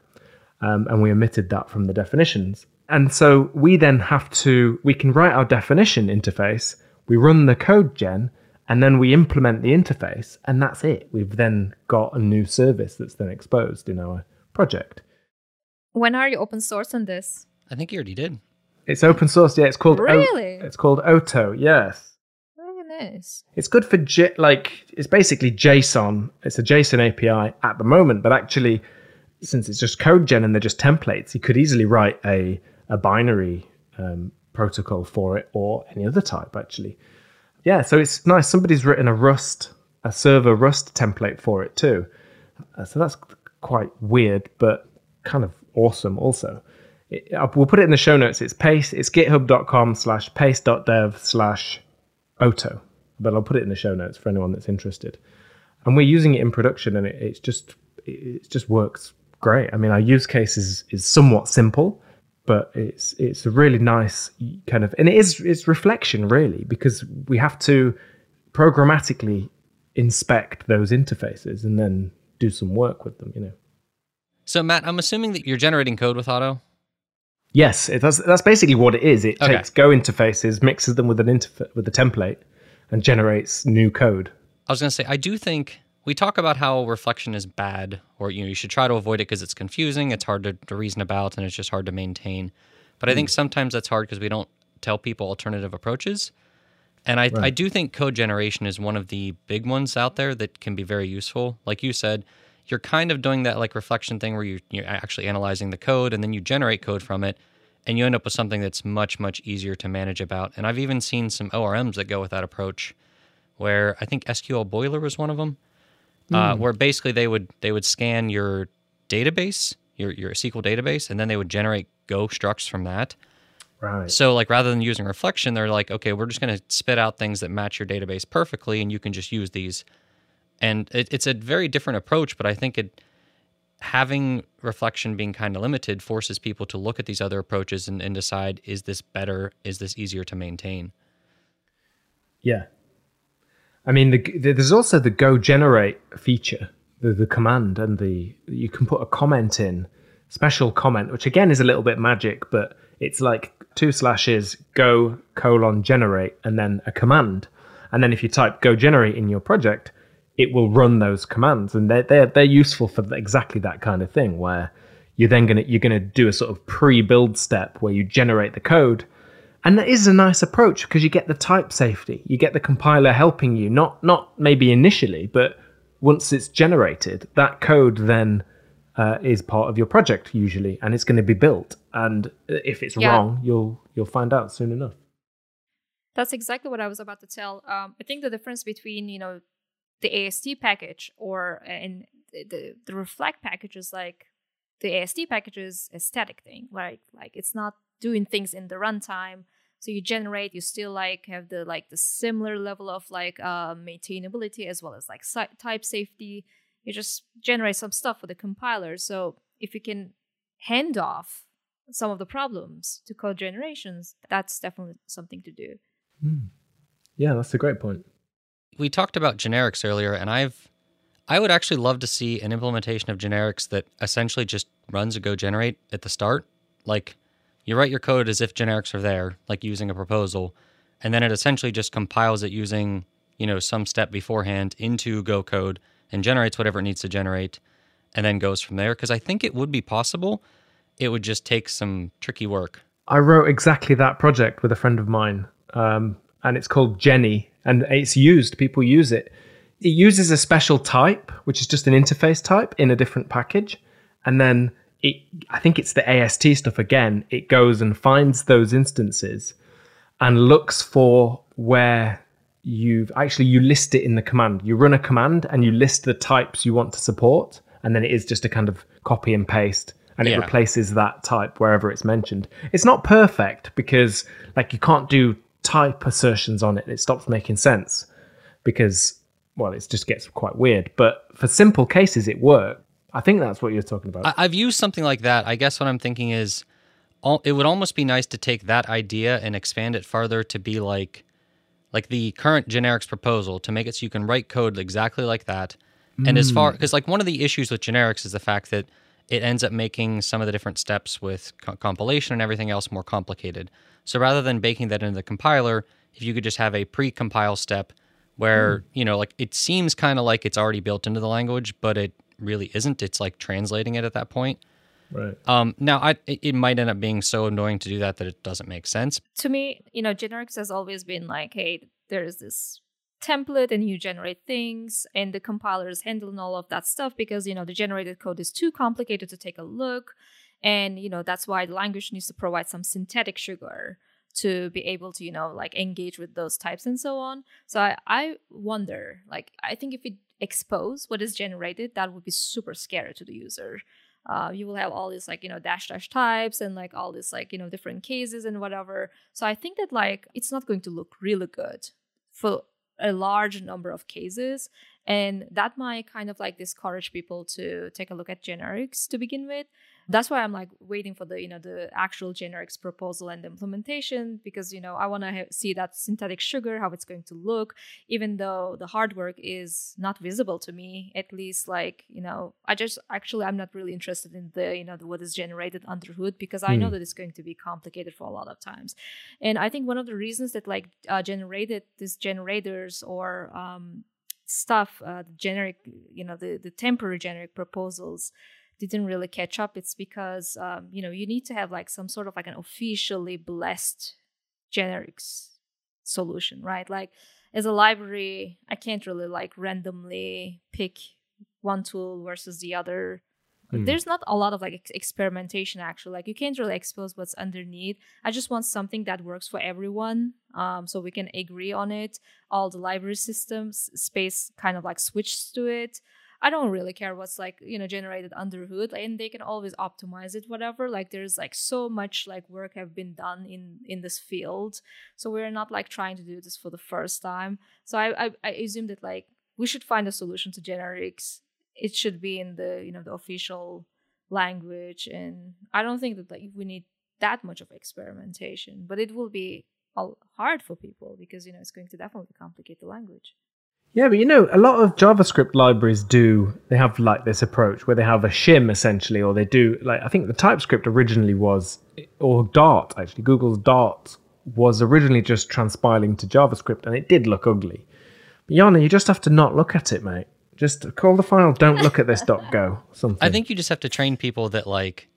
um, and we omitted that from the definitions. And so we then have to, we can write our definition interface, we run the code gen, and then we implement the interface, and that's it. We've then got a new service that's then exposed in our project. when are you open source on this I think you already did. It's open source, yeah. It's called O- Really? it's called Oto, yes. Nice It's good for J- like it's basically JSON. It's a JSON API at the moment, but actually, since it's just code gen and they're just templates, you could easily write a a binary um, protocol for it or any other type. Actually, yeah. So it's nice. Somebody's written a Rust, a server Rust template for it too. Uh, so that's quite weird, but kind of awesome also. It, uh, we'll put it in the show notes. It's Pace. It's github.com slash pacedev slash oto. But I'll put it in the show notes for anyone that's interested. And we're using it in production, and it, it's just it just works great. I mean, our use case is is somewhat simple, but it's it's a really nice kind of, and it is it's reflection really because we have to programmatically inspect those interfaces and then do some work with them. You know. So Mat, I'm assuming that you're generating code with Oto. Yes, it does. That's basically what it is. It Okay. takes Go interfaces, mixes them with an interfa- with a template, and generates new code. I was going to say, I do think we talk about how reflection is bad, or you know, you should try to avoid it because it's confusing, it's hard to, to reason about, and it's just hard to maintain. But I think hmm. sometimes that's hard because we don't tell people alternative approaches. And I, I do think code generation is one of the big ones out there that can be very useful. Like you said, you're kind of doing that like reflection thing where you, you're actually analyzing the code and then you generate code from it and you end up with something that's much, much easier to manage about. And I've even seen some ORMs that go with that approach where I think SQLBoiler was one of them, uh, where basically they would they would scan your database, your your SQL database, and then they would generate Go structs from that. Right. So like rather than using reflection, they're like, okay, we're just going to spit out things that match your database perfectly, and you can just use these. And it, it's a very different approach, but I think it having reflection being kind of limited forces people to look at these other approaches and, and decide is this better, is this easier to maintain. Yeah. I mean, the, the, there's also the Go generate feature, the, the command, and the you can put a comment in, special comment, which again is a little bit magic, but it's like two slashes Go colon generate, and then a command, and then if you type Go generate in your project, it will run those commands, and they're they're, they're useful for exactly that kind of thing, where you're then gonna you're gonna do a sort of pre-build step where you generate the code and that is a nice approach because you get the type safety you get the compiler helping you not not maybe initially but once it's generated that code then uh, is part of your project usually and it's going to be built and if it's Yeah. wrong you'll you'll find out soon enough That's exactly what I was about to tell. Um, I think the difference between you know the AST package or and the, the the reflect package is like the AST package is a static thing, right? Like it's not doing things in the runtime. So you generate, you still like have the like the similar level of like uh, maintainability as well as like si- type safety. You just generate some stuff for the compiler. So if you can hand off some of the problems to code generations, that's definitely something to do. yeah that's a great point we talked about generics earlier and i've i would actually love to see an implementation of generics that essentially just runs a go generate at the start. Like you write your code as if generics are there like using a proposal and then it essentially just compiles it using you know some step beforehand into go code and generates whatever it needs to generate and then goes from there. Because i think it would be possible. It would just take some tricky work. I wrote exactly that project with a friend of mine, um, and it's called Jenny, and it's used. People use it. It uses a special type, which is just an interface type in a different package, and then it. I think it's the AST stuff again. It goes and finds those instances, and looks for where you've actually you list it in the command. You run a command and you list the types you want to support, and then it is just a kind of copy and paste and it Yeah. replaces that type wherever it's mentioned. It's not perfect because like you can't do type assertions on it. It stops making sense because well, it just gets quite weird. But for simple cases, it works. I think that's what you're talking about. I, I've used something like that. I guess what I'm thinking is, al- it would almost be nice to take that idea and expand it farther to be like, like the current generics proposal to make it so you can write code exactly like that. And as hmm. far because like one of the issues with generics is the fact that it ends up making some of the different steps with co- compilation and everything else more complicated. So rather than baking that into the compiler, if you could just have a pre-compile step where you know like it seems kind of like it's already built into the language, but it really isn't. It's like translating it at that point. right. Um, now, I, it it might end up being so annoying to do that that it doesn't make sense. to me, you know, generics has always been like, hey, there is this template and you generate things and the compiler is handling all of that stuff because, you know, the generated code is too complicated to take a look. And, you know, that's why the language needs to provide some syntactic sugar to be able to, you know, like engage with those types and so on. So I, I wonder, like, I think if we expose what is generated, that would be super scary to the user. uh, you will have all these like you know dash dash types and like all these like you know different cases and whatever so i think that like it's not going to look really good for a large number of cases and that might kind of like discourage people to take a look at generics to begin with that's why i'm like waiting for the you know the actual generics proposal and implementation because you know i want to ha- see that syntactic sugar how it's going to look even though the hard work is not visible to me at least like you know i just actually i'm not really interested in the you know the, what is generated under hood because i know Hmm. that it's going to be complicated for a lot of times and i think one of the reasons that like uh, generated these generators or um stuff uh, the generic you know the the temporary generic proposals didn't really catch up it's because um, you know you need to have like some sort of like an officially blessed generics solution right? Like as a library i can't really like randomly pick one tool versus the other. Hmm. there's not a lot of like ex- experimentation actually. Like you can't really expose what's underneath. I just want something that works for everyone um, so we can agree on it. All the library systems space kind of like switches to it I don't really care what's like, you know, generated under hood and they can always optimize it, whatever. Like there's like so much like work have been done in in this field. So we're not like trying to do this for the first time. So I I, I assume that like we should find a solution to generics. It should be in the, you know, the official language. And I don't think that like we need that much of experimentation, but it will be hard for people because you know it's going to definitely complicate the language. Yeah, but you know, a lot of JavaScript libraries do. They have like this approach where they have a shim essentially, or they do like I think the TypeScript originally was, or Dart actually. Google's Dart was originally just transpiling to JavaScript, and it did look ugly. But Jaana, you just have to not look at it, mate. Just call the file. Don't look at this. dot go. Something. I think you just have to train people that like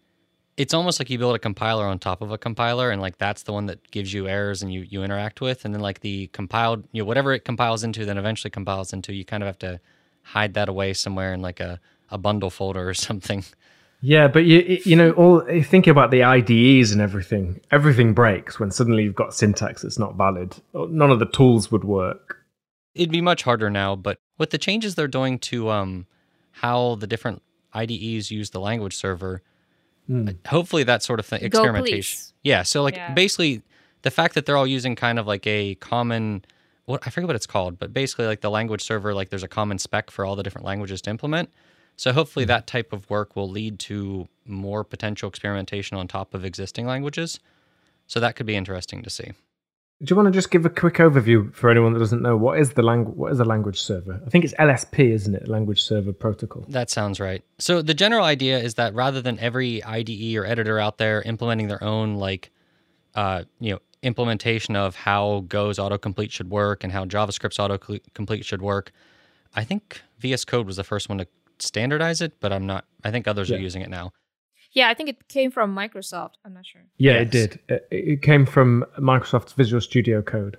it's almost like you build a compiler on top of a compiler and like that's the one that gives you errors and you you interact with and then like the compiled you know whatever it compiles into then eventually compiles into you kind of have to hide that away somewhere in like a, a bundle folder or something. Yeah, but you you know, all think about the IDEs and everything. Everything breaks when suddenly you've got syntax that's not valid. None of the tools would work. It'd be much harder now, but with the changes they're doing to um how the different IDEs use the language server, Mm. hopefully that sort of thing experimentation. please. Yeah, so like Yeah. basically the fact that they're all using kind of like a common what I forget what it's called, but basically like the language server like there's a common spec for all the different languages to implement. So hopefully mm. that type of work will lead to more potential experimentation on top of existing languages. So that could be interesting to see. Do you want to just give a quick overview for anyone that doesn't know what is the language? What is a language server? I think it's LSP, isn't it? Language Server Protocol. That sounds right. So the general idea is that rather than every IDE or editor out there implementing their own like uh, you know, implementation of how Go's autocomplete should work and how JavaScript's autocomplete should work, I think VS Code was the first one to standardize it, but I'm not I think others Yeah. are using it now. Yeah, I think it came from Microsoft. I'm not sure. Yeah, Yes. it did. It, it came from Microsoft's Visual Studio Code.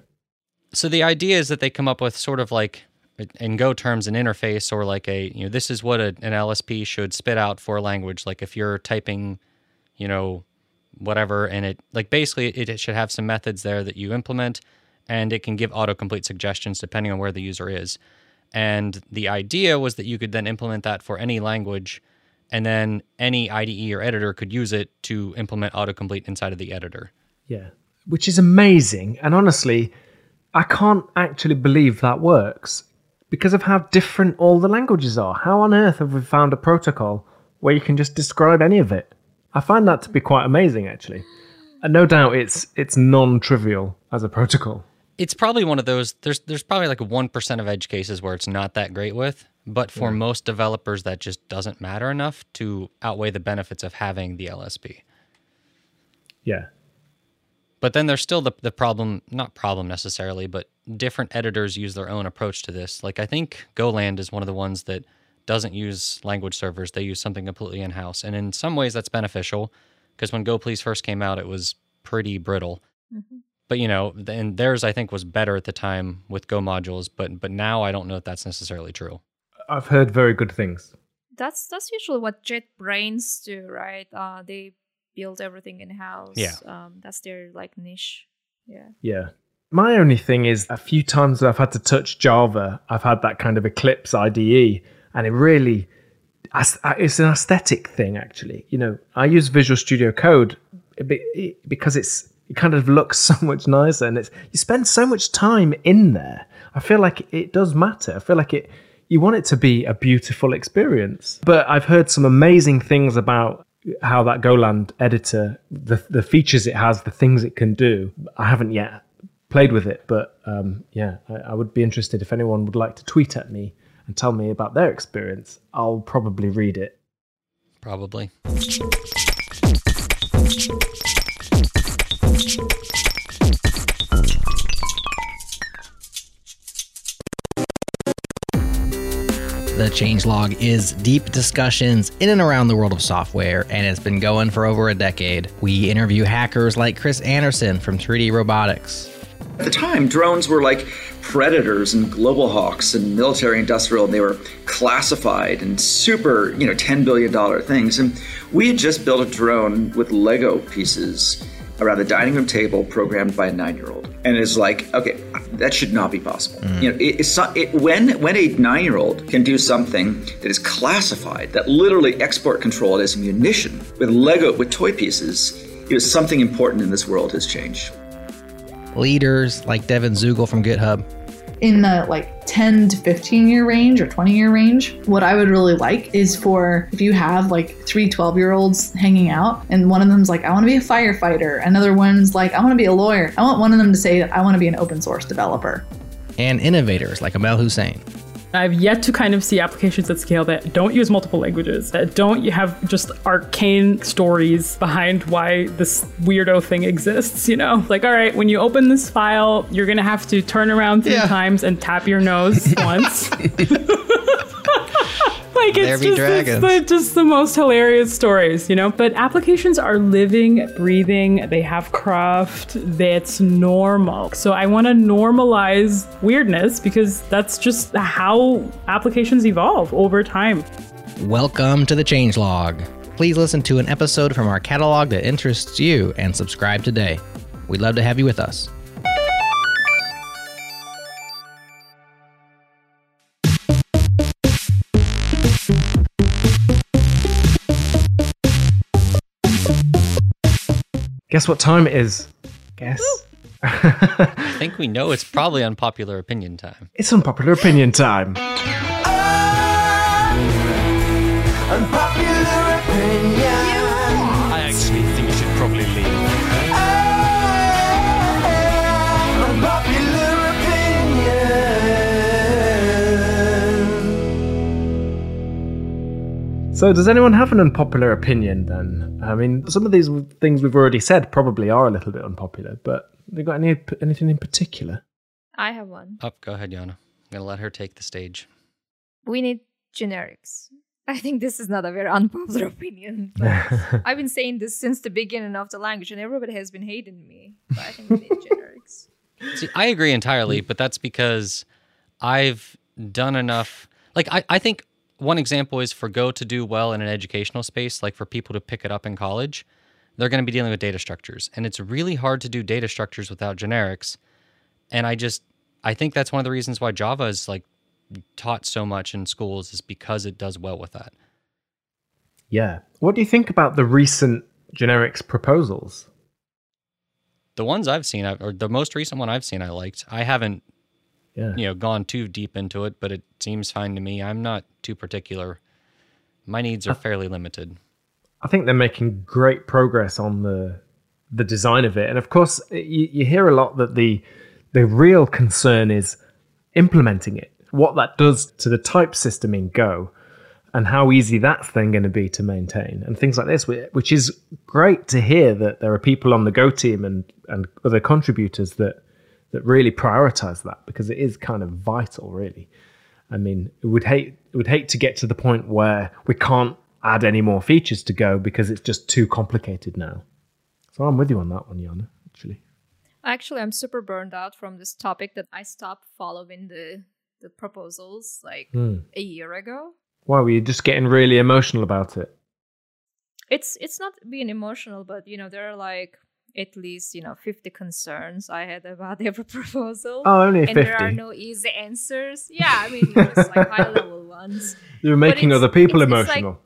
So the idea is that they come up with sort of like in Go terms an interface or like a you know this is what a, an LSP should spit out for a language. Like if you're typing, you know, whatever, and it like basically it, it should have some methods there that you implement, and it can give autocomplete suggestions depending on where the user is. And the idea was that you could then implement that for any language, and then any IDE or editor could use it to implement autocomplete inside of the editor. Yeah, which is amazing. And honestly, I can't actually believe that works because of how different all the languages are. How on earth have we found a protocol where you can just describe any of it? I find that to be quite amazing, actually. And no doubt it's it's non-trivial as a protocol. it's probably one of those there's there's probably like 1% of edge cases where it's not that great with but for most developers that just doesn't matter enough to outweigh the benefits of having the lsp Yeah. but then there's still the, the problem not problem necessarily but different editors use their own approach to this. Like i think goland is one of the ones that doesn't use language servers. They use something completely in-house. And in some ways that's beneficial because when gopls first came out it was pretty brittle. Mm-hmm. But you know, th- and theirs I think was better at the time with Go modules, but but now I don't know if that's necessarily true. I've heard very good things. That's that's usually what JetBrains do, right? Uh, they build everything in house. Yeah. Um, that's their like niche. Yeah. Yeah. My only thing is a few times that I've had to touch Java, I've had that kind of Eclipse IDE, and it really uh, it's an aesthetic thing actually. You know, I use Visual Studio Code because it's it kind of looks so much nicer and it's you spend so much time in there. I feel like it does matter. I feel like it you want it to be a beautiful experience. But I've heard some amazing things about how that Goland editor, the the features it has, the things it can do. I haven't yet played with it, but um, yeah, I, I would be interested if anyone would like to tweet at me and tell me about their experience. I'll probably read it. Probably. The Changelog is deep discussions in and around the world of software, and it's been going for over a decade. We interview hackers like Chris Anderson from 3D Robotics. At the time, drones were like predators and global hawks and military industrial, and they were classified and super, you know, $10 billion things. And we had just built a drone with Lego pieces around the dining room table programmed by a nine year old. And it's like, okay, that should not be possible. Mm. You know, it, it's not, it, when, when a nine year old can do something that is classified, that literally export controlled as munition with Lego, with toy pieces, it was something important in this world has changed. Leaders like Devon Zuegel from GitHub. In the like 10 to 15 year range or 20 year range what i would really like is for if you have like three 12 year olds hanging out and one of them's like i want to be a firefighter. Another one's like i want to be a lawyer. I want one of them to say that i want to be an open source developer. And innovators like Amal Hussein. I've yet to kind of see applications at scale that don't use multiple languages, that don't have just arcane stories behind why this weirdo thing exists, you know? Like, all right, when you open this file, you're gonna have to turn around three Yeah. times and tap your nose once. like There it's just, dragons. it's the, just the most hilarious stories, you know. But applications are living, breathing. They have craft. That's normal. So I want to normalize weirdness because that's just how applications evolve over time. Welcome to the Changelog. Please listen to an episode from our catalog that interests you and subscribe today. We'd love to have you with us. Guess what time it is? Guess. I think we know it's probably unpopular opinion time. it's unpopular opinion time. So, does anyone have an unpopular opinion then? I mean, some of these things we've already said probably are a little bit unpopular, but have you got any anything in particular? I have one. Up, go ahead, Jaana. I'm gonna let her take the stage. We need generics. I think this is not a very unpopular opinion, but I've been saying this since the beginning of the language, and everybody has been hating me. But I think we need generics. See, I agree entirely, but that's because I've done enough. Like, I, I think one example is for Go to do well in an educational space, like for people to pick it up in college, they're going to be dealing with data structures. And it's really hard to do data structures without generics. And I just, I think that's one of the reasons why Java is like taught so much in schools is because it does well with that. Yeah. What do you think about the recent generics proposals? The ones I've seen, or the most recent one I've seen, I liked. I haven't Yeah. you know gone too deep into it, but it seems fine to me. I'm not too particular. My needs are fairly limited. I think they're making great progress on the the design of it, and of course, you, you hear a lot that the the real concern is implementing it. What that does to the type system in Go, and how easy that's then going to be to maintain, and things like this, which is great to hear that there are people on the Go team and and other contributors that that really prioritize that because it is kind of vital, really. I mean, it would hate it would hate to get to the point where we can't add any more features to Go because it's just too complicated now. So I'm with you on that one, Jaana. Actually, Actually, I'm super burned out from this topic that I stopped following the the proposals like Hmm. a year ago. why were you just getting really emotional about it? It's it's not being emotional, but you know there are like at least you know 50 concerns I had about every proposal. Oh, only 50 and there are no easy answers. Yeah, I mean, it's like high level ones. You're making other people it's- it's like- emotional.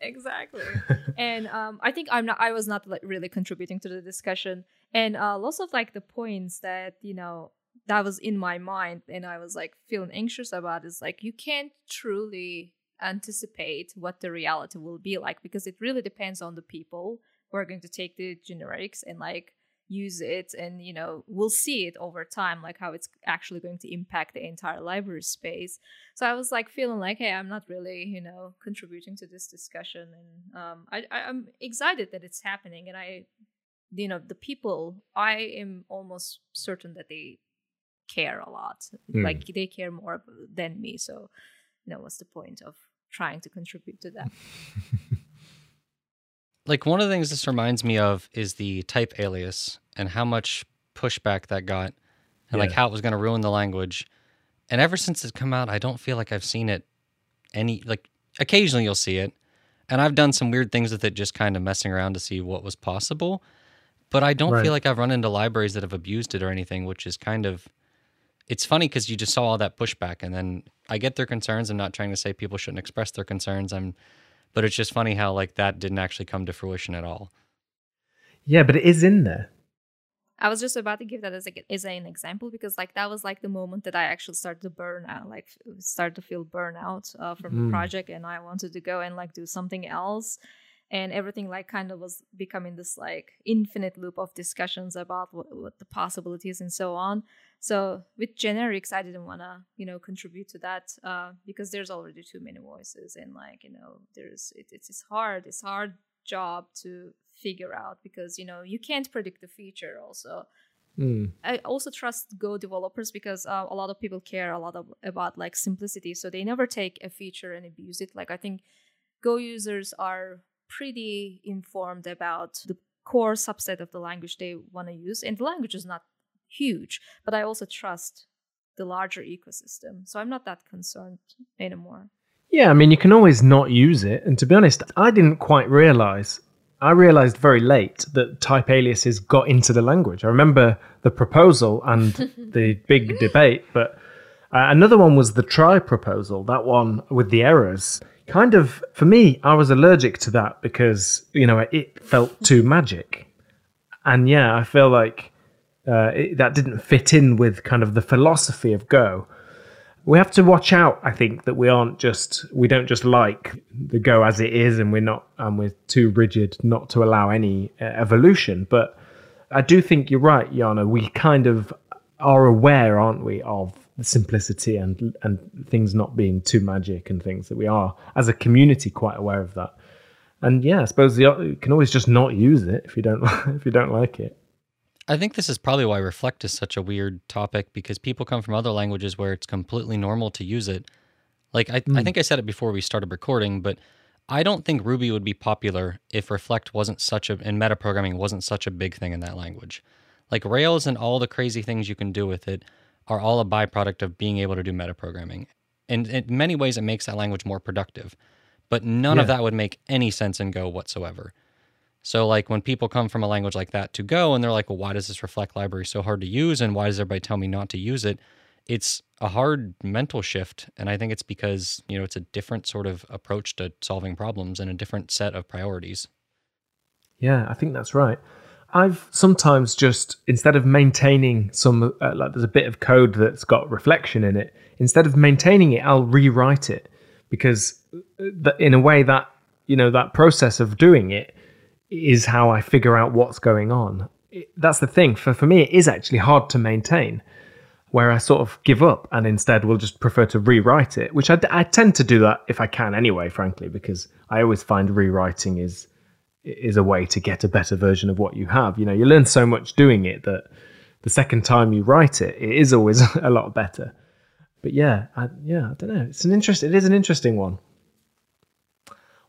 exactly and um i think i'm not i was not like really contributing to the discussion and uh lots of like the points that you know that was in my mind and i was like feeling anxious about is like you can't truly anticipate what the reality will be like because it really depends on the people who are going to take the generics and like use it and you know we'll see it over time like how it's actually going to impact the entire library space. So i was like feeling like hey i'm not really you know contributing to this discussion and um I, I i'm excited that it's happening and i you know the people i am almost certain that they care a lot. Mm. like they care more than me. So you know what's the point of trying to contribute to that Like one of the things this reminds me of is the type alias and how much pushback that got and like how it was going to ruin the language. And ever since it's come out, I don't feel like I've seen it any like occasionally you'll see it. And I've done some weird things with it just kind of messing around to see what was possible. But I don't Right. feel like I've run into libraries that have abused it or anything, which is kind of it's funny because you just saw all that pushback and then I get their concerns. I'm not trying to say people shouldn't express their concerns. I'm but it's just funny how like that didn't actually come to fruition at all. Yeah, but it is in there. I was just about to give that as a, as an example because like that was like the moment that I actually started to burn out, like started to feel burnout uh, from Mm. the project, and I wanted to go and like do something else, and everything like kind of was becoming this like infinite loop of discussions about what, what the possibilities and so on. So with generics, I didn't want to you know contribute to that uh, because there's already too many voices, and like you know there's it, it's it's hard, it's hard job to figure out because you know you can't predict the future also Mm. i also trust go developers because uh, a lot of people care a lot of, about like simplicity so they never take a feature and abuse it like i think go users are pretty informed about the core subset of the language they want to use and the language is not huge but i also trust the larger ecosystem so i'm not that concerned anymore Yeah, I mean, you can always not use it. And to be honest, I didn't quite realize. I realized very late that type aliases got into the language. I remember the proposal and the big debate, but uh, another one was the try proposal, that one with the errors. Kind of, for me, I was allergic to that because, you know, it felt too magic. And yeah, I feel like uh, it, that didn't fit in with kind of the philosophy of Go. We have to watch out i think that we aren't just we don't just like the go as it is and we're not and we're too rigid not to allow any uh, evolution. But i do think you're right jaana we kind of are aware aren't we of simplicity and and things not being too magic and things that we are as a community quite aware of that and yeah i suppose the, you can always just not use it if you don't if you don't like it I think this is probably why Reflect is such a weird topic because people come from other languages where it's completely normal to use it. Like, I, I hmm. think I said it before we started recording, but I don't think Ruby would be popular if Reflect wasn't such a, and metaprogramming wasn't such a big thing in that language. Like, Rails and all the crazy things you can do with it are all a byproduct of being able to do metaprogramming. And in many ways, it makes that language more productive. But none of that would make any sense in Go whatsoever. So like when people come from a language like that to Go and they're like, well, why does this reflect library so hard to use and why does everybody tell me not to use it? It's a hard mental shift. And I think it's because, you know, it's a different sort of approach to solving problems and a different set of priorities. Yeah, I think that's right. I've sometimes just instead of maintaining some uh, like there's a bit of code that's got reflection in it, instead of maintaining it, I'll rewrite it because uh, th- in a way that you know that process of doing it is how I figure out what's going on. It, that's the thing. For for me, it is actually hard to maintain. Where I sort of give up and instead will just prefer to rewrite it, which I, I tend to do that if I can anyway, frankly, because I always find rewriting is is a way to get a better version of what you have. You know, you learn so much doing it that the second time you write it, it is always a lot better. But yeah, I, yeah, I don't know. It's an interest. It is an interesting one.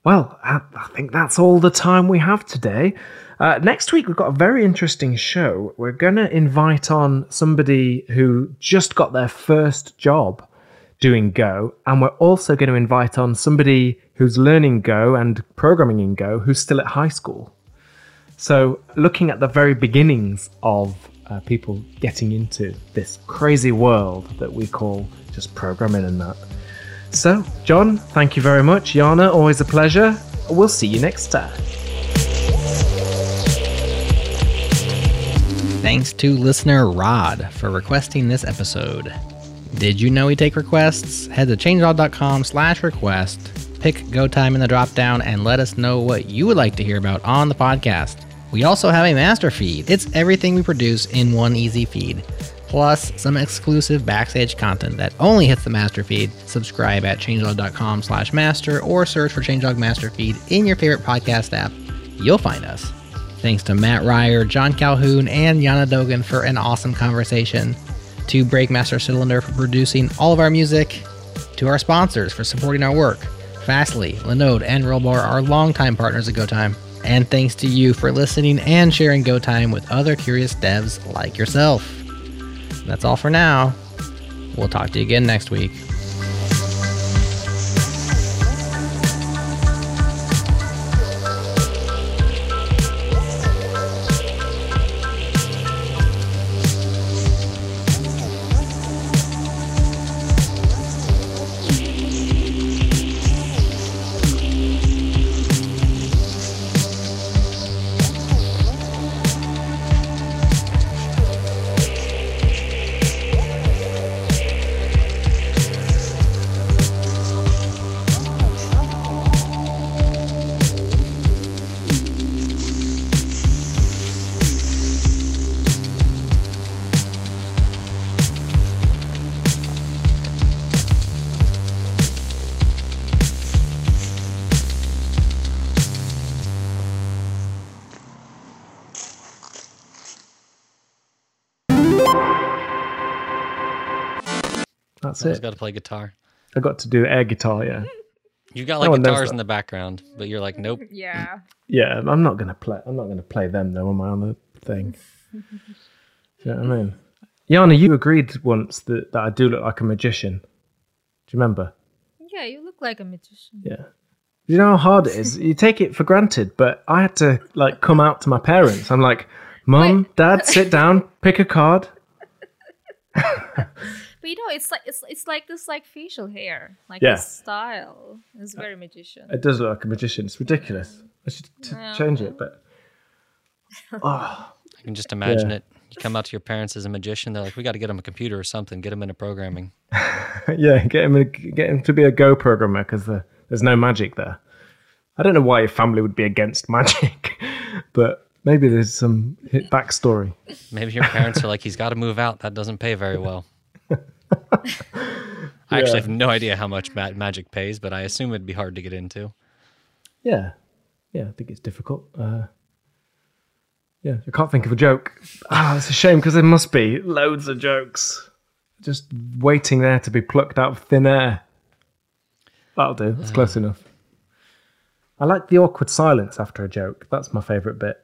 Well, I, I think that's all the time we have today. Uh, next week, we've got a very interesting show. We're going to invite on somebody who just got their first job doing Go, and we're also going to invite on somebody who's learning Go and programming in Go who's still at high school. So, looking at the very beginnings of uh, people getting into this crazy world that we call just programming and that. So, Jon, thank you very much. Jaana, always a pleasure. We'll see you next time. Thanks to listener Rod for requesting this episode. Did you know we take requests? Head to changelog.com slash request, pick go time in the drop down, and let us know what you would like to hear about on the podcast. We also have a master feed. It's everything we produce in one easy feed, plus some exclusive backstage content that only hits the master feed. Subscribe at changelog.com slash master or search for Changelog Master Feed in your favorite podcast app. You'll find us. Thanks to Mat Ryer, Jon Calhoun, and Jaana Dogan for an awesome conversation. To Breakmaster Cylinder for producing all of our music. To our sponsors for supporting our work. Fastly, Linode, and Rollbar are longtime partners at GoTime. And thanks to you for listening and sharing GoTime with other curious devs like yourself. That's all for now. We'll talk to you again next week. That's I just it. got to play guitar. I got to do air guitar, yeah. You got like one knows guitars in the background, but you're like, nope. Yeah. Yeah, I'm not gonna play. I'm not gonna play them though Am I on my other thing. You know what I mean? Jaana, you agreed once that, that I do look like a magician. Do you remember? Yeah, you look like a magician. Yeah. You know how hard it is. You take it for granted, but I had to like come out to my parents. I'm like, Mum, Dad, sit down, pick a card. But you know, it's like it's it's like this like facial hair, like Yeah. this style. It's very magician. It does look like a magician. It's ridiculous. I should t- Yeah. change it, but oh, I can just imagine Yeah. it. You come out to your parents as a magician. They're like, we got to get him a computer or something. Get him into programming. yeah, get him a, get him to be a Go programmer because the, there's no magic there. I don't know why your family would be against magic, but maybe there's some backstory. Maybe your parents are like, he's got to move out. That doesn't pay very well. I actually Yeah. have no idea how much ma- magic pays, but I assume it'd be hard to get into. Yeah, yeah, I think it's difficult. Uh, yeah, I can't think of a joke. Ah, it's a shame because there must be loads of jokes just waiting there to be plucked out of thin air. That'll do. That's close enough. I like the awkward silence after a joke. That's my favourite bit.